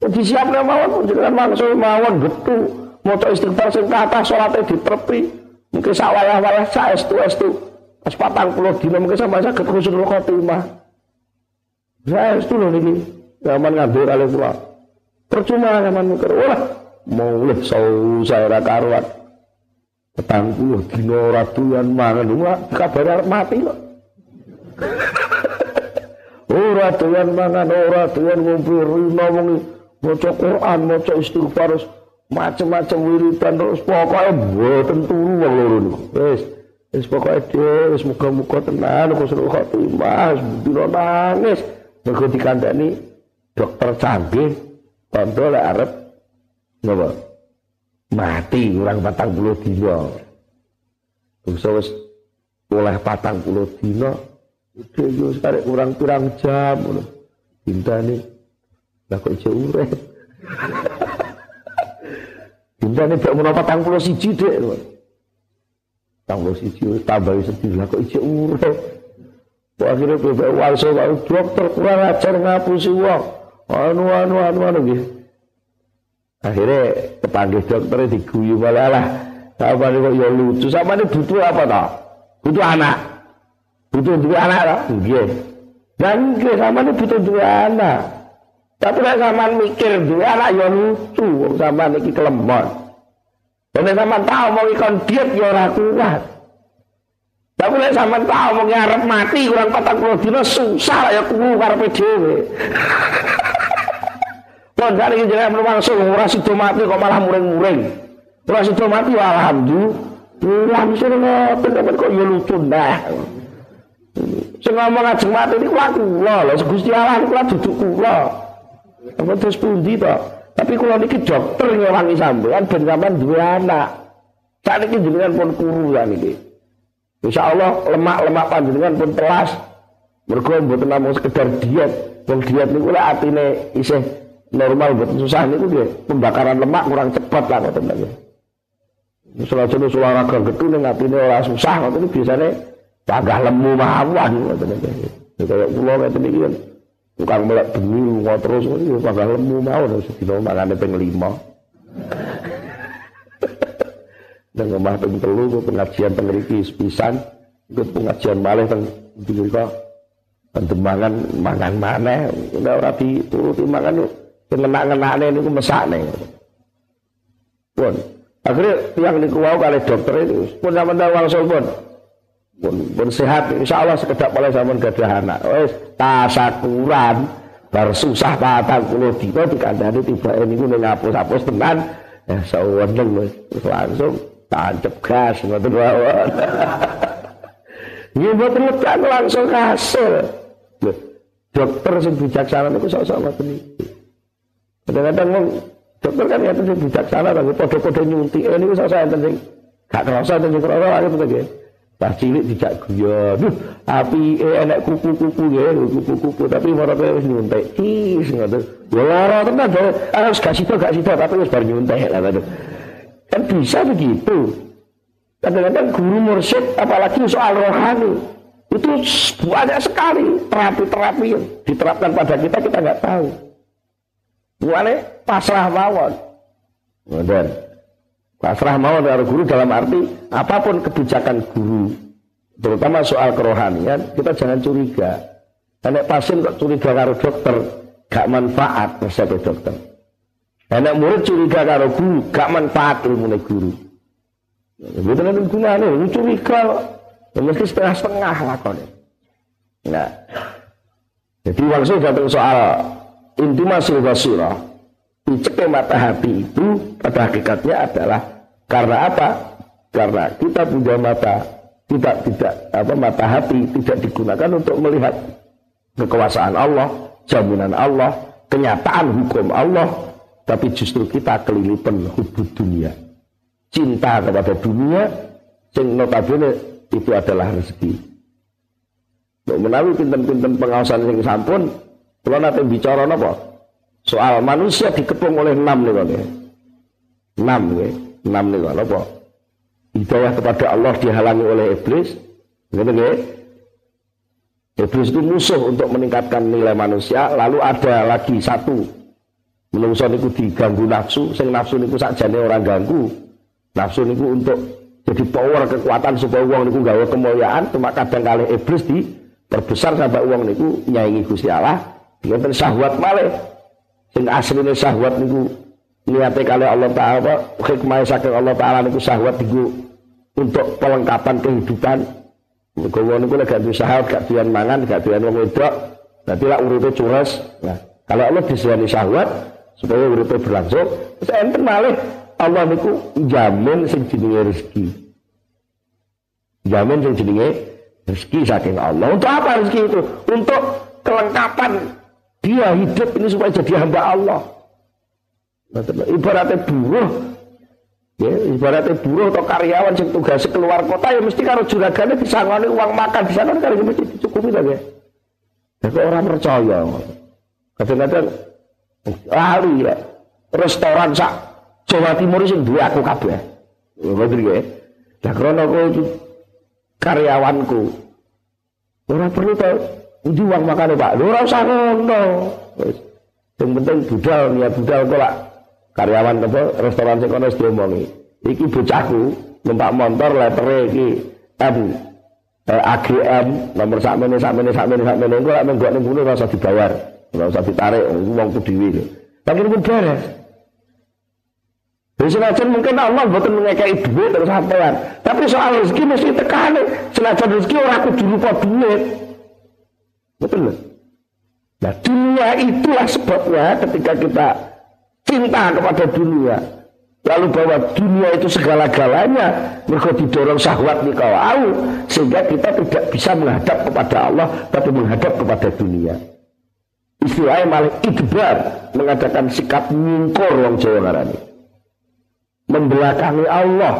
Disiapnya mawon jangan langsung mawon getu. Mau istighfar sing sholatnya diterpi. Mungkin sawayah-wayah saestu-estu. Pas patang puluh dino mungkin sama saya ketemu sudah khotimah. Saestu loh niki. Zaman ngambil kali pula. Percuma zaman mikir. Wah, mau leh saya karuan. Petang puluh dino ratuan mangan. Wah, kabar mati loh. Ora doyan mangan, ora doyan ngombe rino wong maca Quran, maca istighfar, macam-macam wiridan terus pokoke mboten turu wong loro niku. Wis, wis pokoke dhewe wis muga-muga tenan khusnul khotimah, dino nangis. Mergo dikandani dokter canggih, tondo lek arep napa? Mati kurang 40 dina. Wis wis oleh 40 dina Udah yo sekarang kurang kurang jam ngono. Bintane lah kok ijo urip. Bintane bak menapa 41 Dek. 41 tambah sedih lah kok urip. Kok akhirnya bebek walso kok dokter kurang ajar ngapusi wong. Anu anu anu anu gitu. Akhirnya kepanggil dokter diguyu malah lah. Sama kok ya lucu. Sama ini butuh apa tak? Butuh anak. Butuh dua anak lah. Nggih. Dan nggih sampean butuh dua anak. Tapi nek sampean mikir dua anak ya lucu sampean iki kelemot. Dan nek sampean tahu mau ikon diet ya ora kuat. Tapi nek sampean tahu mau ngarep mati kurang 40 dina susah ya kuwu karepe dhewe. Kon dari jenengan langsung ora sida mati kok malah muring-muring. Ora sida mati alhamdulillah. Langsung ngoten kok ya lucu nah. Sing ngomong ajeng mati niku kula lho Gusti Allah kula duduk kula. Apa terus pundi to? Tapi kula niki dokter ngewangi sampean ben sampean duwe anak. Sakniki jenengan pun kuru ya niki. Insyaallah lemak-lemak panjenengan pun telas. Mergo mboten namung sekedar diet. Wong diet niku lek atine isih normal mboten susah niku nggih pembakaran lemak kurang cepat lah ngoten nggih. Selajane olahraga gethu ning atine ora susah ngoten biasane cagah lemu mawon ngoten nggih. Kaya kula ngoten iki kan tukang melek bengi lunga terus ngono cagah lemu mawon sedina makane ping 5. Nang omah ping 3 pengajian teng mriki sepisan ikut pengajian malih teng mriki Pendemangan mangan maneh, ora ora dituruti mangan ngenak-ngenakne niku mesakne. Pun. Akhirnya tiang niku wau kali dokter itu pun sampean wangsul pun. Pun, pun sehat insyaallah sekedap oleh sampean gadah anak. Wis tasakuran bar susah patang puluh dina dikandani tiba niku ning ngapus-hapus tenan ya wis langsung tancep gas ngoten wae. Nggih mboten langsung hasil dokter sing bijaksana niku sok-sok ngoten iki. Kadang-kadang dokter kan ya sing bijaksana tapi padha-padha nyuntik eh, niku sok-sok enten sing gak kerasa enten sing kerasa aku nggih. Pas cilik dijak guyon. Duh, api eh, enek kuku-kuku ya, kuku-kuku tapi marane wis nyuntik. Cis ngoten. Ya lara tenan to. Ah gak sida gak tapi wis bar nyuntik lah Kan bisa begitu. Kadang-kadang guru mursyid apalagi soal rohani itu banyak sekali terapi-terapi yang diterapkan pada kita kita nggak tahu. Buane pasrah mawon. Dan pasrah mawon dari guru dalam arti apa pun kebijakan guru, terutama soal kerohanian, kita jangan curiga. Karena pasien kok curiga karo dokter, gak manfaat resep dokter. Anak murid curiga karo guru, gak manfaat ilmu guru. Betul kan gunanya, curiga Ya mesti setengah-setengah lakonnya. Nah. Jadi langsung datang soal intimasi basirah. Diceknya mata hati itu pada hakikatnya adalah karena apa? Karena kita punya mata tidak tidak apa mata hati tidak digunakan untuk melihat kekuasaan Allah, jaminan Allah, kenyataan hukum Allah, tapi justru kita kelilipan hubud dunia. Cinta kepada dunia, sing notabene itu adalah rezeki. Menawi pinten-pinten pengawasan yang sampun, kalau nanti bicara apa? Soal manusia dikepung oleh enam nih kan Enam nih, enam nih kan apa? Hidayah kepada Allah dihalangi oleh iblis, gitu nih. Iblis itu musuh untuk meningkatkan nilai manusia. Lalu ada lagi satu, menungso niku diganggu nafsu, sing nafsu niku sakjane orang ganggu. Nafsu niku untuk jadi power kekuatan supaya uang niku gawe kemuliaan. Cuma kadang kali iblis di terbesar sampai uang niku nyaingi Gusti Allah. Dengan syahwat malih sing asline syahwat niku niate kali Allah taala hikmah saking Allah taala niku syahwat niku untuk pelengkapan kehidupan wong niku lek gak syahwat gak doyan mangan gak doyan wong wedok berarti lah uripe cures nah kalau Allah disediani syahwat supaya uripe berlangsung terus enten malih Allah niku jamin sing jenenge rezeki. Jamin sing jenenge rezeki saking Allah. Untuk apa rezeki itu? Untuk kelengkapan dia hidup ini supaya jadi hamba Allah. Ibaratnya buruh, ya, ibaratnya buruh atau karyawan yang tugas keluar kota ya mesti karo juragannya bisa ngoni uang makan di sana kan mesti dicukupi kan ya. Tapi orang percaya. Kadang-kadang ahli ya restoran sak Jawa Timur sing duwe aku kabeh. Ngoten nggih. Lah krana karyawanku. Ora perlu to undi uang makane Pak. Lho ora usah ngono. Sing penting budal niat budal kok lak karyawan apa restoran sing kono diomongi. Iki bocahku numpak motor letere iki M eh, AGM nomor sakmene sakmene sakmene sakmene engko lak nenggok ning ngono ora usah dibayar. Ora usah ditarik wongku dhewe. Tapi ini beres. Senajan mungkin Allah bukan mengekai duit terus sampean. Tapi soal rezeki mesti tekan. Senajan rezeki orang aku dulu kok duit. Betul. Nah dunia itulah sebabnya ketika kita cinta kepada dunia. lalu bahwa dunia itu segala-galanya mereka didorong syahwat di kau sehingga kita tidak bisa menghadap kepada Allah tapi menghadap kepada dunia. Istilahnya malah idbar mengadakan sikap nyingkor orang Jawa ngarani membelakangi Allah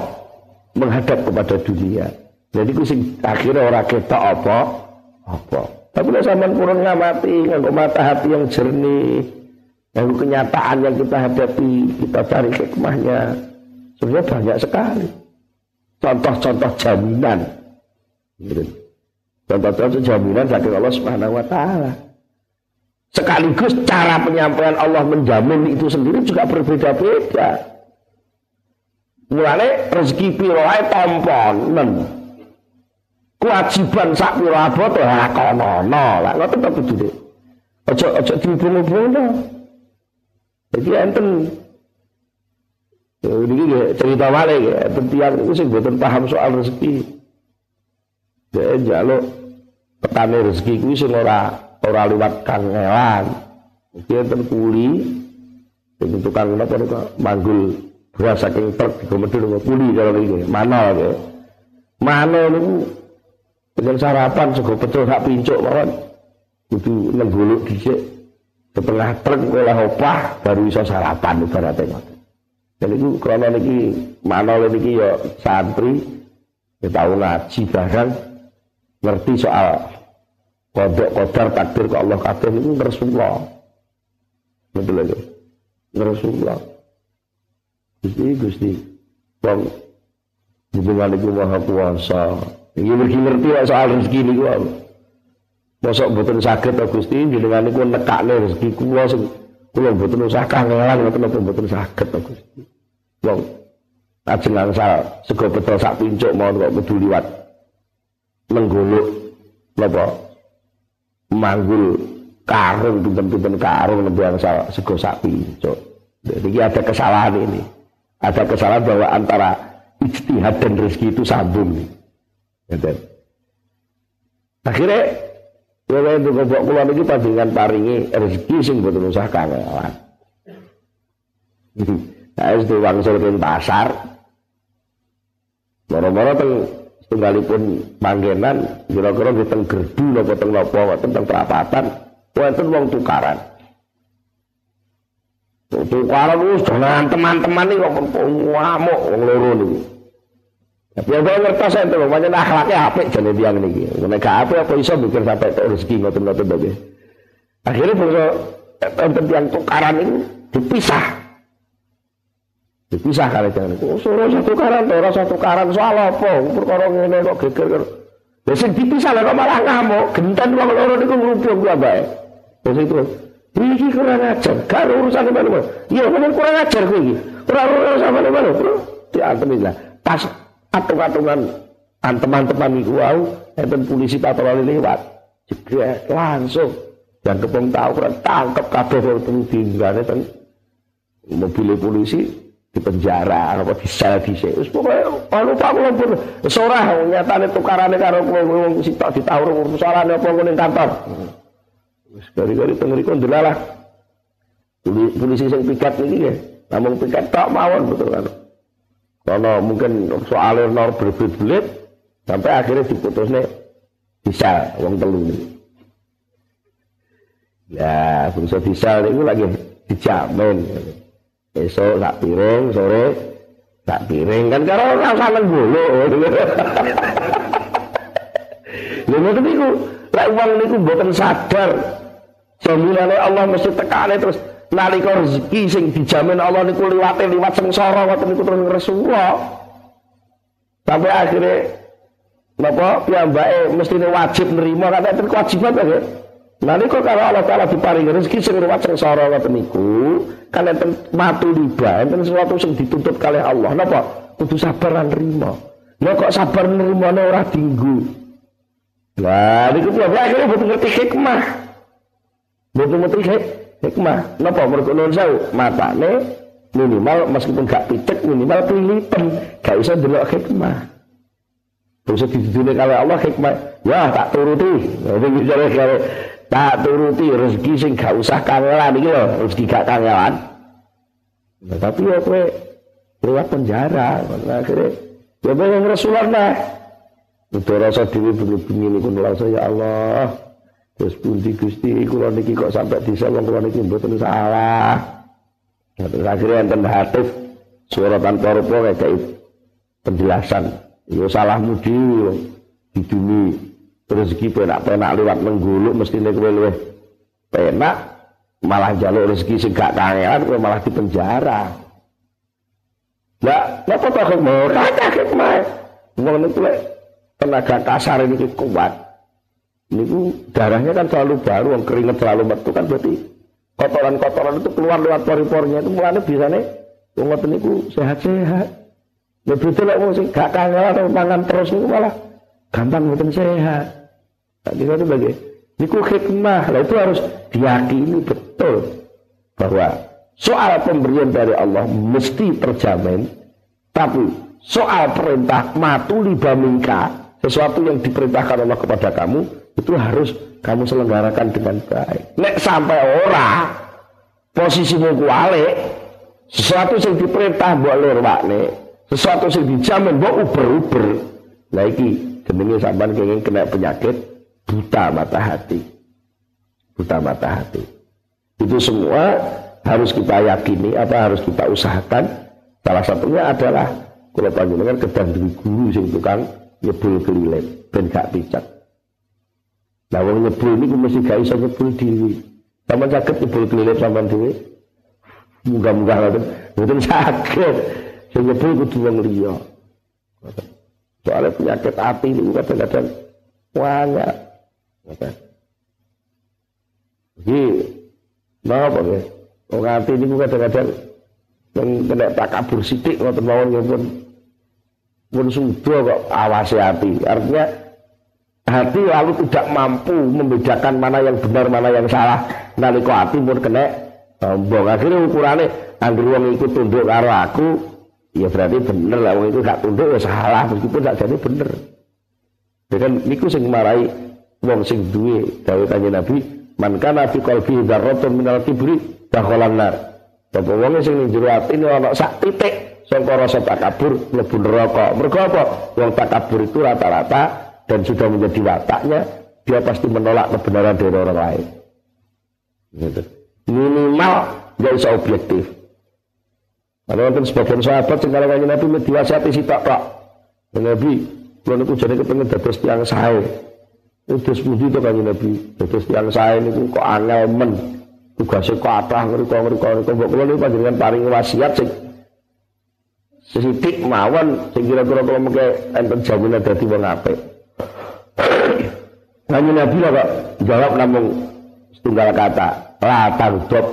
menghadap kepada dunia. Jadi sing akhirnya orang kita apa? Apa tapi kalau zaman kurang ngamati nganggo mata hati yang jernih yang kenyataan yang kita hadapi, kita cari hikmahnya. Sebenarnya banyak sekali. Contoh-contoh jaminan. Gitu. Contoh-contoh jaminan dari Allah Subhanahu wa taala. Sekaligus cara penyampaian Allah menjamin itu sendiri juga berbeda-beda. Mulane rezeki piro ae tamponen. Kewajiban sak piro abot ora kono. Lah ngoten to kudu. Aja aja dihubung-hubungno. Jadi enten Ya, ini cerita balik ya, tentiang itu sih buatan paham soal rezeki. Ya, jaluk petani rezeki itu sih ora ora liwat kangelan. Mungkin enten kuli, itu tukang apa nih manggul beras saking truk di komodor kuli kalau ini mana ya. Mana ini dengan sarapan sego pecel sak pincuk mawon. Kudu nengguluk dhisik. Setengah truk oleh opah baru bisa sarapan ibaratnya dan itu karena niki mana niki ya santri ya tahu ngaji bahkan ngerti soal kodok kodar takdir ke Allah kabeh itu Rasulullah betul lagi Rasulullah Gusti Gusti Wong jenengan iku maha kuasa ini ngerti soal rezeki niku Mosok mboten saged to Gusti jenengan niku nekakne rezeki kula sing kula mboten usah kangelan ngoten napa mboten saged to Gusti. Wong ajeng angsal sego betul sak pincuk mawon kok kudu liwat menggolok napa manggul karung pinten-pinten karung nembe angsal sego sak pincuk. Jadi ada kesalahan ini. Ada kesalahan bahwa antara ijtihad dan rezeki itu sambung. Akhirnya Kowe itu kobok kula niki panjenengan paringi rezeki sing boten usah kangelan. Nah, itu wangsul ke pasar. Moro-moro teng tunggalipun panggenan kira-kira di teng gerdu napa teng napa teng perapatan wonten wong tukaran. Tukaran wis teman-teman iki kok ngamuk wong loro niku. Ya kok ngertos itu, pancen akhlaknya apik jane tiyang niki. Nek gak apik apa iso mikir sampai tok rezeki ngoten-ngoten to. Akhirnya bangsa enten tiyang tukaran itu dipisah. Dipisah kali jangan itu. Oh, suruh satu karan, ora satu karan soal apa? Perkara ngene kok geger. Lah sing dipisah lah kok malah ngamuk, genten wong loro niku ngrumpung ku bae. Terus itu Iki kurang ajar, gak urusan di mana-mana. Iya, kurang ajar gue iki. Kurang urusan sama mana-mana. Diantem lah. Pas atung-atungan teman-teman iku wau enten polisi patroli lewat jebret langsung. Dan kepung tahu kan tangkep kabeh wong tinggalane teng mobil polisi di penjara apa di sel di sel. Wis pokoke anu Pak kula pun wis ora. Nyatane tukarane karo wong sitok ditawur urusanane apa ngene kantor. Wis gari-gari teng mriku ndelalah. Polisi sing piket iki ya namun piket tok mawon betul kan kalau mungkin soalnya nor berbelit sampai akhirnya diputusnya bisa uang telu ini. Ya, bangsa bisa itu lagi dijamin. Esok tak piring, sore tak piring kan kalau sama gulu. Lha ngoten niku, lek wong niku mboten sadar jaminane Allah mesti tekane terus nalika rezeki sing dijamin Allah niku liwate liwat sengsara ngoten niku terus Rasulullah. Sampai akhirnya napa piyambake mestine wajib nerima kata itu kewajiban nggih. Nalika kalau Allah Taala diparingi rezeki sing liwat sengsara ngoten niku kan enten matu liba, enten sesuatu sing dituntut kalih Allah. Napa? Kudu sabar lan nerima. Lah kok sabar nerimane ora dinggu. Lah niku piyambake akhirnya butuh ngerti hikmah. Butuh ngerti hikmah hikmah napa mergo nuwun sewu? Matane minimal meskipun gak picek minimal pilipen gak usah delok hikmah. Terus ditutune kalau Allah hikmah. Ya tak turuti. Itu bicara kalau tak turuti rezeki sing gak usah kangelan. Iki lho rezeki gak kangelan. Nah, tapi ya kowe lewat penjara. Akhirnya ya yang Rasulullah Udah rasa diri bengi-bengi ini pun rasa ya Allah. Terus pundi Gusti kula niki kok sampai disa wong kula niki mboten salah. Terus akhirnya enten hatif suara tanpa rupa kayak penjelasan. Yo salahmu dhewe di dunia rezeki penak-penak lewat mengguluk mesti nek luwih penak malah jaluk rezeki sing gak kangelan malah di penjara. Lah, napa kok mau tak hikmah? Wong tenaga kasar ini kuat. Ini darahnya kan selalu baru, yang keringet selalu metu kan berarti kotoran-kotoran itu keluar lewat pori-porinya itu mulanya bisa nih, wong itu sehat-sehat. Lebih betul lah sing gak kangen atau mangan terus itu malah gampang mboten sehat. Tak kira itu bagi. Niku hikmah, lah itu harus diyakini betul bahwa soal pemberian dari Allah mesti terjamin, tapi soal perintah matuli bamingka sesuatu yang diperintahkan Allah kepada kamu itu harus kamu selenggarakan dengan baik. Nek sampai ora posisimu kuale sesuatu yang diperintah mbok lorwane, sesuatu yang dijamin mbok uber-uber. Lah iki jenenge sampean kenging kena penyakit buta mata hati. Buta mata hati. Itu semua harus kita yakini apa harus kita usahakan. Salah satunya adalah kalau panjenengan kedang guru sing tukang nyebul kelilit ben gak picak. Nah wong nyebul ini mesti gak iso nyebul diri. Sama sakit nyebul kelilit sama diri. Muga-muga ngoten, mboten sakit. Sing nyebul kudu wong liya. Soalnya penyakit hati ini kadang-kadang banyak. Jadi, apa ya? Wong hati ini kadang-kadang yang kena takabur sidik ngoten mawon pun pun sudah kok awasi hati. Artinya hati lalu tidak mampu membedakan mana yang benar mana yang salah. Nalika hati pun kena sombong. Akhirnya ukurannya anggur wong ikut tunduk karo aku, ya berarti bener lah wong itu gak tunduk ya salah meskipun gak jadi bener. Ya niku sing marai wong sing duwe dawuh kanjeng Nabi, man kana fi qalbi dzarratun minal kibri dakhalan nar. Bapak wong sing ning jero atine ana sak titik sangka rasa takabur mlebu neraka. Mergo apa? Wong takabur itu rata-rata dan sudah menjadi wataknya dia pasti menolak kebenaran dari orang lain. Gitu. Minimal nggak bisa objektif. Ada wonten sebagian sahabat sing kalau Nabi mediasati sitok tok. Nabi, kalau niku jadi kepengen dados tiang sae. Udah pundi to kanjeng Nabi? Dados tiang sae niku kok angel men. Tugasnya kok atrah ngriko ngriko ngriko mbok kula niku panjenengan paring wasiat sing sesidik mawon sing kira-kira kalau mengke enten jaminan dadi wong apik. Hanya Nabi lah kok jawab namun setunggal kata, la tangdop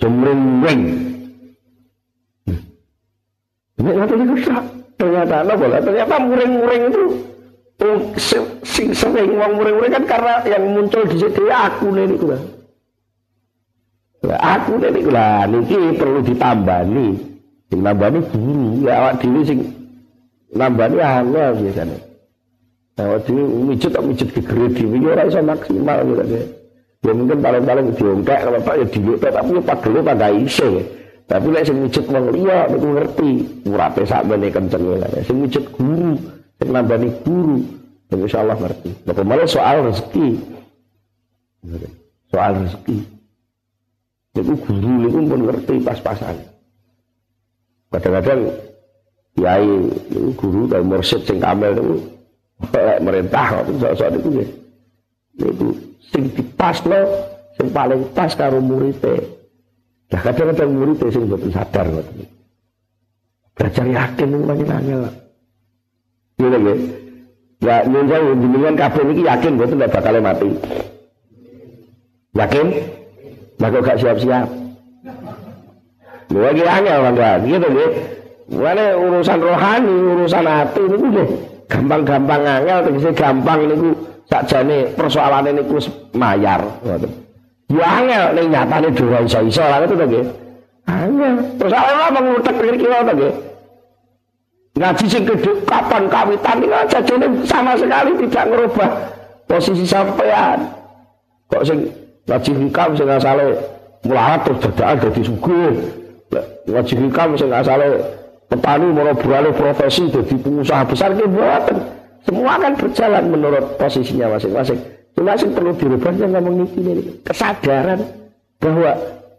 jemring Ini nanti itu ternyata apa lah? Ternyata muring-muring itu oh, sing sering uang muring-muring kan karena yang muncul di situ ya aku nih lah. Aku nih lah, niki perlu ditambah nih. Guru, ya awak dhewe sing nambani angel biasanya. Awak dhewe mijet tak mijet gegere dhewe ya ora iso maksimal gitu ya. Ya mungkin paling-paling diongkek kalau Pak ya dhewe tapi ya padha pada iso. Tapi lek sing mijet wong liya niku ngerti, urape sakmene kenceng ya. Sing mijet guru, sing nambani guru, ya insyaallah ngerti. Bapak malah soal rezeki. Soal rezeki. Itu guru itu pun ngerti pas-pasan. Kadang-kadang kiai itu guru dan mursyid sing kamel itu lek merintah itu sok-sok itu ya. Itu sing lo sing paling pas karo muridé. Nah kadang-kadang muridé sing mboten sadar ngoten. Belajar yakin itu paling angel. Iya lho Ya nyun saya jenengan kabeh niki yakin mboten nek bakal mati. Yakin? Lah kok gak siap-siap? lagi angel mangga gitu nggih. Mulane urusan rohani, urusan hati niku nggih gampang-gampang angel tegese gampang niku sakjane persoalane niku mayar ngoten. Ya angel ning nyatane dhewe iso-iso lah ngoten to nggih. Angel. Persoalan apa ngutek pikir kira to nggih. Ngaji sing gede kapan kawitan iki aja sama sekali tidak ngerubah posisi sampean. Kok sing ngaji hikam sing asale melarat terus dadakan dadi sugih. ngaji hikam sing asale petani mau beralih profesi jadi pengusaha besar ki mboten. Semua akan berjalan menurut posisinya masing-masing. Cuma sing perlu dirubah yang ngomong ini kesadaran bahwa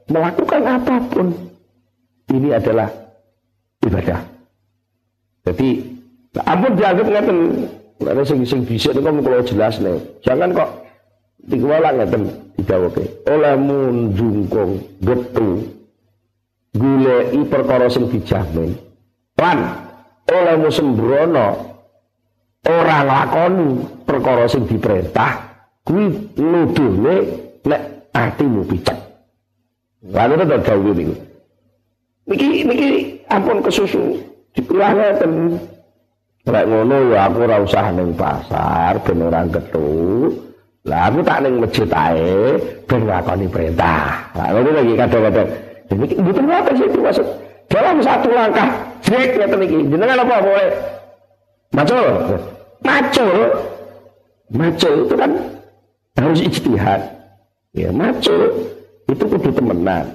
melakukan apa pun ini adalah ibadah. Jadi ampun dianggap ngeten ada sing sing bisa niku kalau jelas nih. Jangan kok dikuala ngeten didhawuhke. Olehmu njungkung getu goleki perkara sing dijamin. Lan olehmu sembrono ora lakoni perkara sing diperintah kuwi nuduhne nek atimu picek. Lalu itu dawuh niku. Niki niki ampun kesusu dipilah ngeten. Lek ngono ya aku ora usah ning pasar ben ora ketu. Lah aku tak ning masjid ae ben nglakoni perintah. Lah ngono lagi kadang-kadang. Jadi mboten apa sih itu maksud. Dalam satu langkah jrek ngeten iki. Jenengan apa boleh? Macul. Macul. Macul itu kan harus ijtihad. Ya macul itu kudu temenan.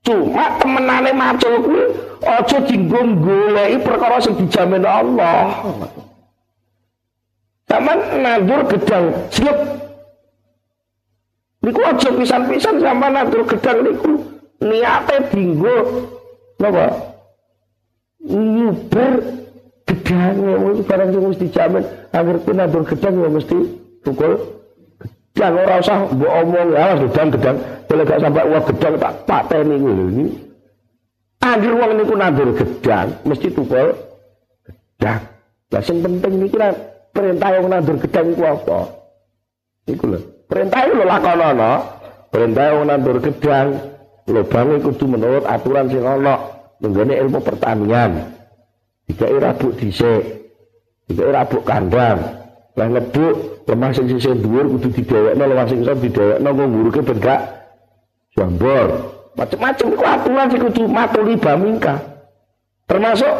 Cuma temenane macul kuwi aja dinggo goleki perkara sing dijamin Allah. Zaman nandur gedang siap. Niku aja pisan-pisan sama nandur gedang niku niate dinggo napa? Nyuber gedangnya mesti barang sing mesti dijamin agar nandur gedang ya mesti pukul gedang ora usah mbok omong ya gedang-gedang boleh gak sampai uang gedang tak pateni ini Anjir wong niku nandur gedang, mesti tukul gedang. Lah sing penting niku lah perintah wong nandur gedang iku apa? Iku lho. Perintah lho lakonono. Perintah wong nandur gedang, lho bangun kudu menurut aturan sing ana nenggone ilmu pertanian. Jika rabuk dhisik. Jika rabuk kandang. Lah ngeduk lemah sing sisih dhuwur kudu didhewekno lemah sing iso didhewekno kok nguruke ben gak jambor. Macam-macam itu aturan sih kudu matuli bamingka. Termasuk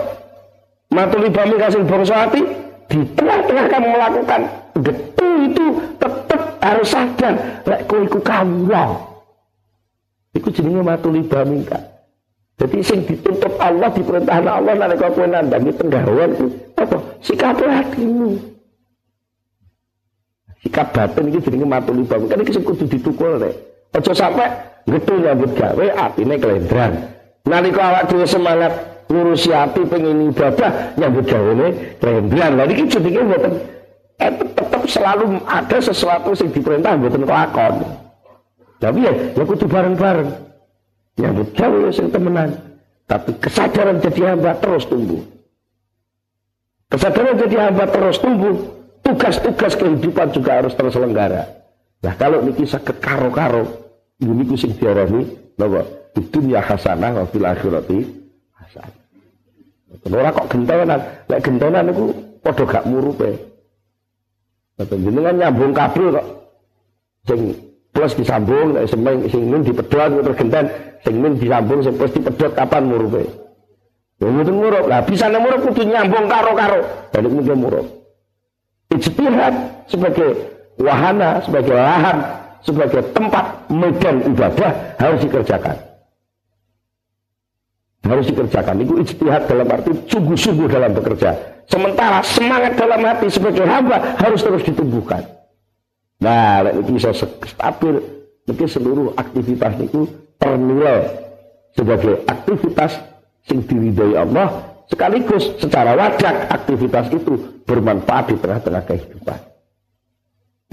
matuli bamingka sing bangsa hati di tengah-tengah kamu melakukan getu itu tetap harus sadar lek kowe iku kawula. Iku jenenge matuli bamingka. Jadi sing dituntut Allah diperintahkan Allah nalika kowe nandangi penggawean itu apa? Sikap hatimu. Sikap batin iki jenenge matuli bamingka iki sing kudu ditukul rek. Aja sampai Gitu nyambut gawe atine kelendran. Nalika awak dhewe semangat ngurusi ati pengen ibadah nyambut ne kelendran. Lah iki jenenge mboten eh, tetap selalu ada sesuatu yang diperintah mboten kelakon. Tapi ya, ya kudu bareng-bareng. Nyambut gawe ya sing temenan. Tapi kesadaran jadi hamba terus tumbuh. Kesadaran jadi hamba terus tumbuh. Tugas-tugas kehidupan juga harus terselenggara. Nah kalau niki sakit karo-karo, ini ku sing diarani napa? Dunya hasanah wa fil akhirati hasanah. Ora kok gentonan, lek gentonan niku padha gak murupe. Jenengan nyambung kabel kok sing plus disambung nek semeng sing min dipedhot tergentan sing min disambung sing plus dipedhot kapan murupe. Ya mboten murup. Lah bisa murup kudu nyambung karo-karo. Jadi mungkin murup. Ijtihad sebagai wahana, sebagai lahan sebagai tempat medan ibadah harus dikerjakan. Harus dikerjakan. Itu ijtihad dalam arti sungguh-sungguh dalam bekerja. Sementara semangat dalam hati sebagai hamba harus terus ditumbuhkan. Nah, itu bisa stabil. Mungkin seluruh aktivitas itu ternilai sebagai aktivitas yang diridhoi Allah sekaligus secara wajar aktivitas itu bermanfaat di tengah-tengah kehidupan.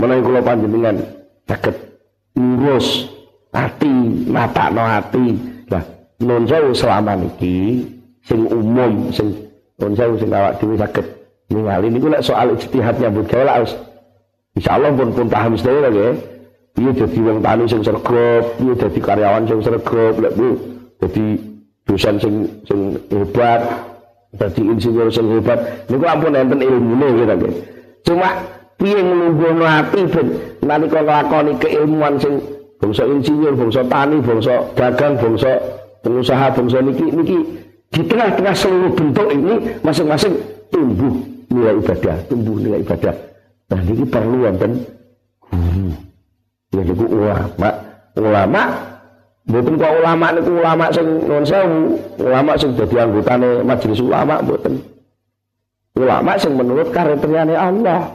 Menawi kula panjenengan saged ngurus ati matakno ati lah nun selama niki sing umum sing nun sewu sing awak dhewe saged ningali niku lek soal ijtihad nyambut gawe lah insyaallah pun pun paham sedaya lagi. Piye dadi wong tani sing sregep piye dadi karyawan sing sregep lek bu dadi dosen sing sing hebat dadi insinyur sing hebat. Niku ampun enten ilmune gitu cuma piye nglungguhno ati ben? Nalika nglakoni keilmuan sing bangsa insinyur, bangsa tani, bangsa dagang, bangsa pengusaha, bangsa niki niki di tengah-tengah seluruh bentuk ini masing-masing tumbuh nilai ibadah, tumbuh nilai ibadah. Nah perlu wonten guru. Ya niku ulama. Ulama Mboten kok ulama niku ulama sing nuwun sewu, ulama sing dadi anggotane majelis ulama mboten. Ulama sing menurut karentriane Allah.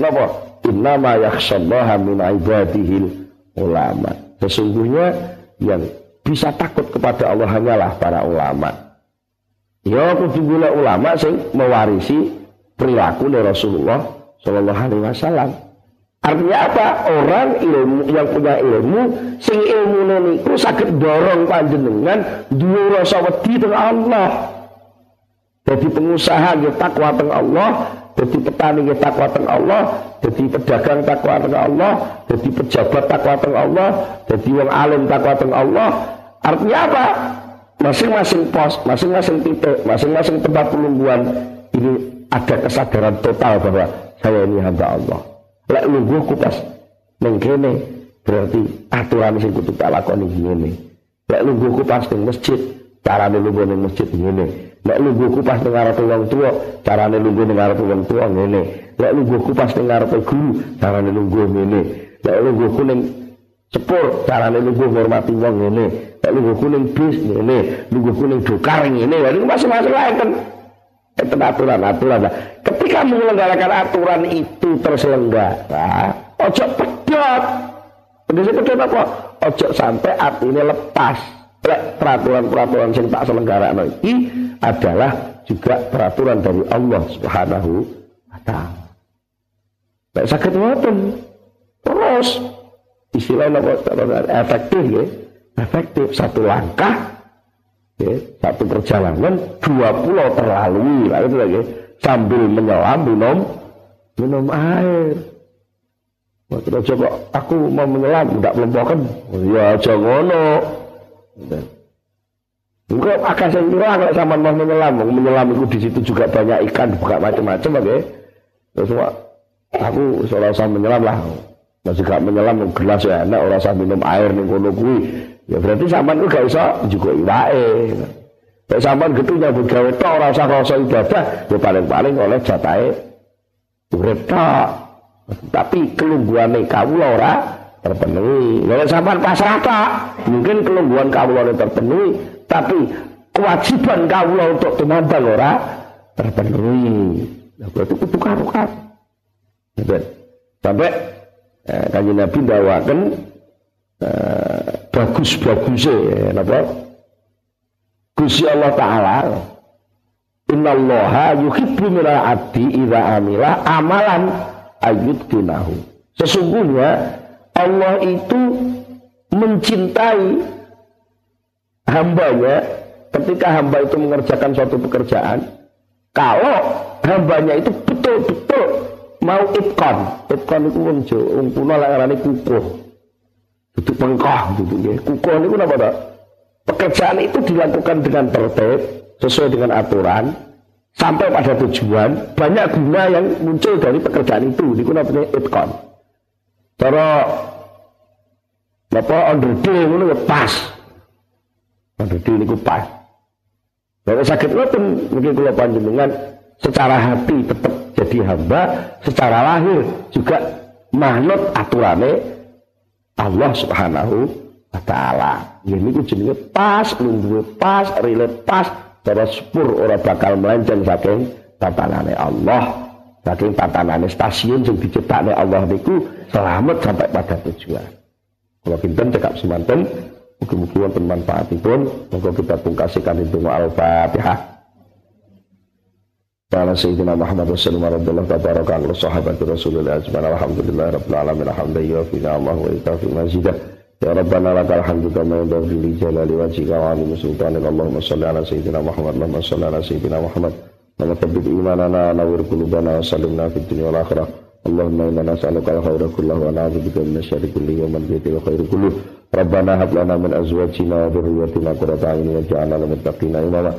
Napa? Inna ma yakhshallaha min ibadihil ulama. Sesungguhnya yang bisa takut kepada Allah hanyalah para ulama. Ya kudu ulama sing mewarisi perilaku Rasulullah Shallallahu Alaihi Wasallam. Artinya apa? Orang ilmu yang punya ilmu, sing ilmu niku sakit dorong panjenengan dua rasa wedi Allah. Jadi pengusaha ya takwa teng Allah, jadi petani ya takwa teng Allah, jadi pedagang takwa teng Allah, jadi pejabat takwa teng Allah, jadi wong alim takwa teng Allah. Artinya apa? Masing-masing pos, masing-masing titik, masing-masing tempat pelungguan ini ada kesadaran total bahwa saya ini hamba Allah. Lek lungguh ku pas ning berarti aturan sing kudu tak lakoni ngene. Lek lungguh ku pas ning masjid, carane lungguh ning masjid ngene. Lek lungguh ku pas ning arep wong tuwa, carane lungguh ning arep wong tuwa ngene. Lek lungguh ku pas ning arep guru, carane lungguh ngene. Lek lungguh ning sepur, carane lungguh ngurmati wong ngene. Lek lungguh ning bis ngene, lungguh ning dokar ngene. Lha masing-masing lain kan. Aturan-aturan. Ketika menyelenggarakan aturan itu terselenggara, ojo pedot. Pedot pedot apa? Ojo sampai artinya lepas. Peraturan-peraturan yang tak selenggara ini adalah juga peraturan dari Allah Subhanahu wa taala. Nek sakit. Terus istilahnya efektif ya. Efektif satu langkah ya, satu perjalanan. Dua pulau terlalui. Lah itu lagi. Sambil menyelam minum minum air. Waktu coba aku mau menyelam tidak melompokan ya aja ngono. Enggak akan saya kira kalau sama mau menyelam. Menyelam itu di situ juga banyak ikan buka macam-macam oke. Terus aku seolah olah menyelam lah. Masih gak menyelam gelas ya enak orang usah minum air nih kono kuwi Ya berarti sampean ku gak iso juga iwake. Nek sampean gitu nyambut gawe tok ora usah rasa ibadah, ya paling-paling oleh jatahe urip tok. Tapi kelungguane kawula ora terpenuhi. Nek sampean pasrah tok, mungkin kelungguan kawula terpenuhi, tapi kewajiban kawula untuk tumambang ora terpenuhi. Nah, berarti kudu karo-karo. Sampai eh, kanjeng Nabi dawakan eh, bagus-bagusnya ya, napa? Gusti Allah taala Innallaha yuhibbu minal abdi idza amila amalan ayyudkinahu. Sesungguhnya Allah itu mencintai hambanya ketika hamba itu mengerjakan suatu pekerjaan. Kalau hambanya itu betul-betul mau itkon itkon itu wong kuno arane kukuh itu pengkoh gitu ya. Kukuh itu apa tak? Pekerjaan itu dilakukan dengan tertib, sesuai dengan aturan, sampai pada tujuan, banyak guna yang muncul dari pekerjaan itu. Ini namanya itkon. Cara apa underday ini ya pas. Underday ini pas. Kalau sakit ngoten mungkin kalau panjenengan secara hati tetap jadi hamba, secara lahir juga manut aturannya Allah Subhanahu wa taala. Ya niku jenenge pas, lungguhe pas, rile pas, cara sepur ora bakal melenceng saking tatanane Allah. Saking tatanane stasiun sing diciptakne Allah niku selamat sampai pada tujuan. Kalau kita cekap semanten, mungkin-mungkin wonten manfaatipun, monggo kita pungkasikan itu Al-Fatihah. Ala Sayyidina Muhammad Rasulullah sahabat Rasulullah Ajman Alhamdulillah Alhamdulillah wa mazidah Ya wajhika wa salli ala Sayyidina Muhammad Allahumma salli ala Sayyidina Muhammad. Nama tabbid imanana nawir kulubana salimna fid dunya wal akhirah. Allahumma inna nas'aluka al-khayra kullahu wa na'udzubika min asyarri kullihi wa man biyadihi al-khairu kulluh. Rabbana hab lana min azwajina wa dhurriyyatina qurrata a'yun waj'alna lil muttaqina imama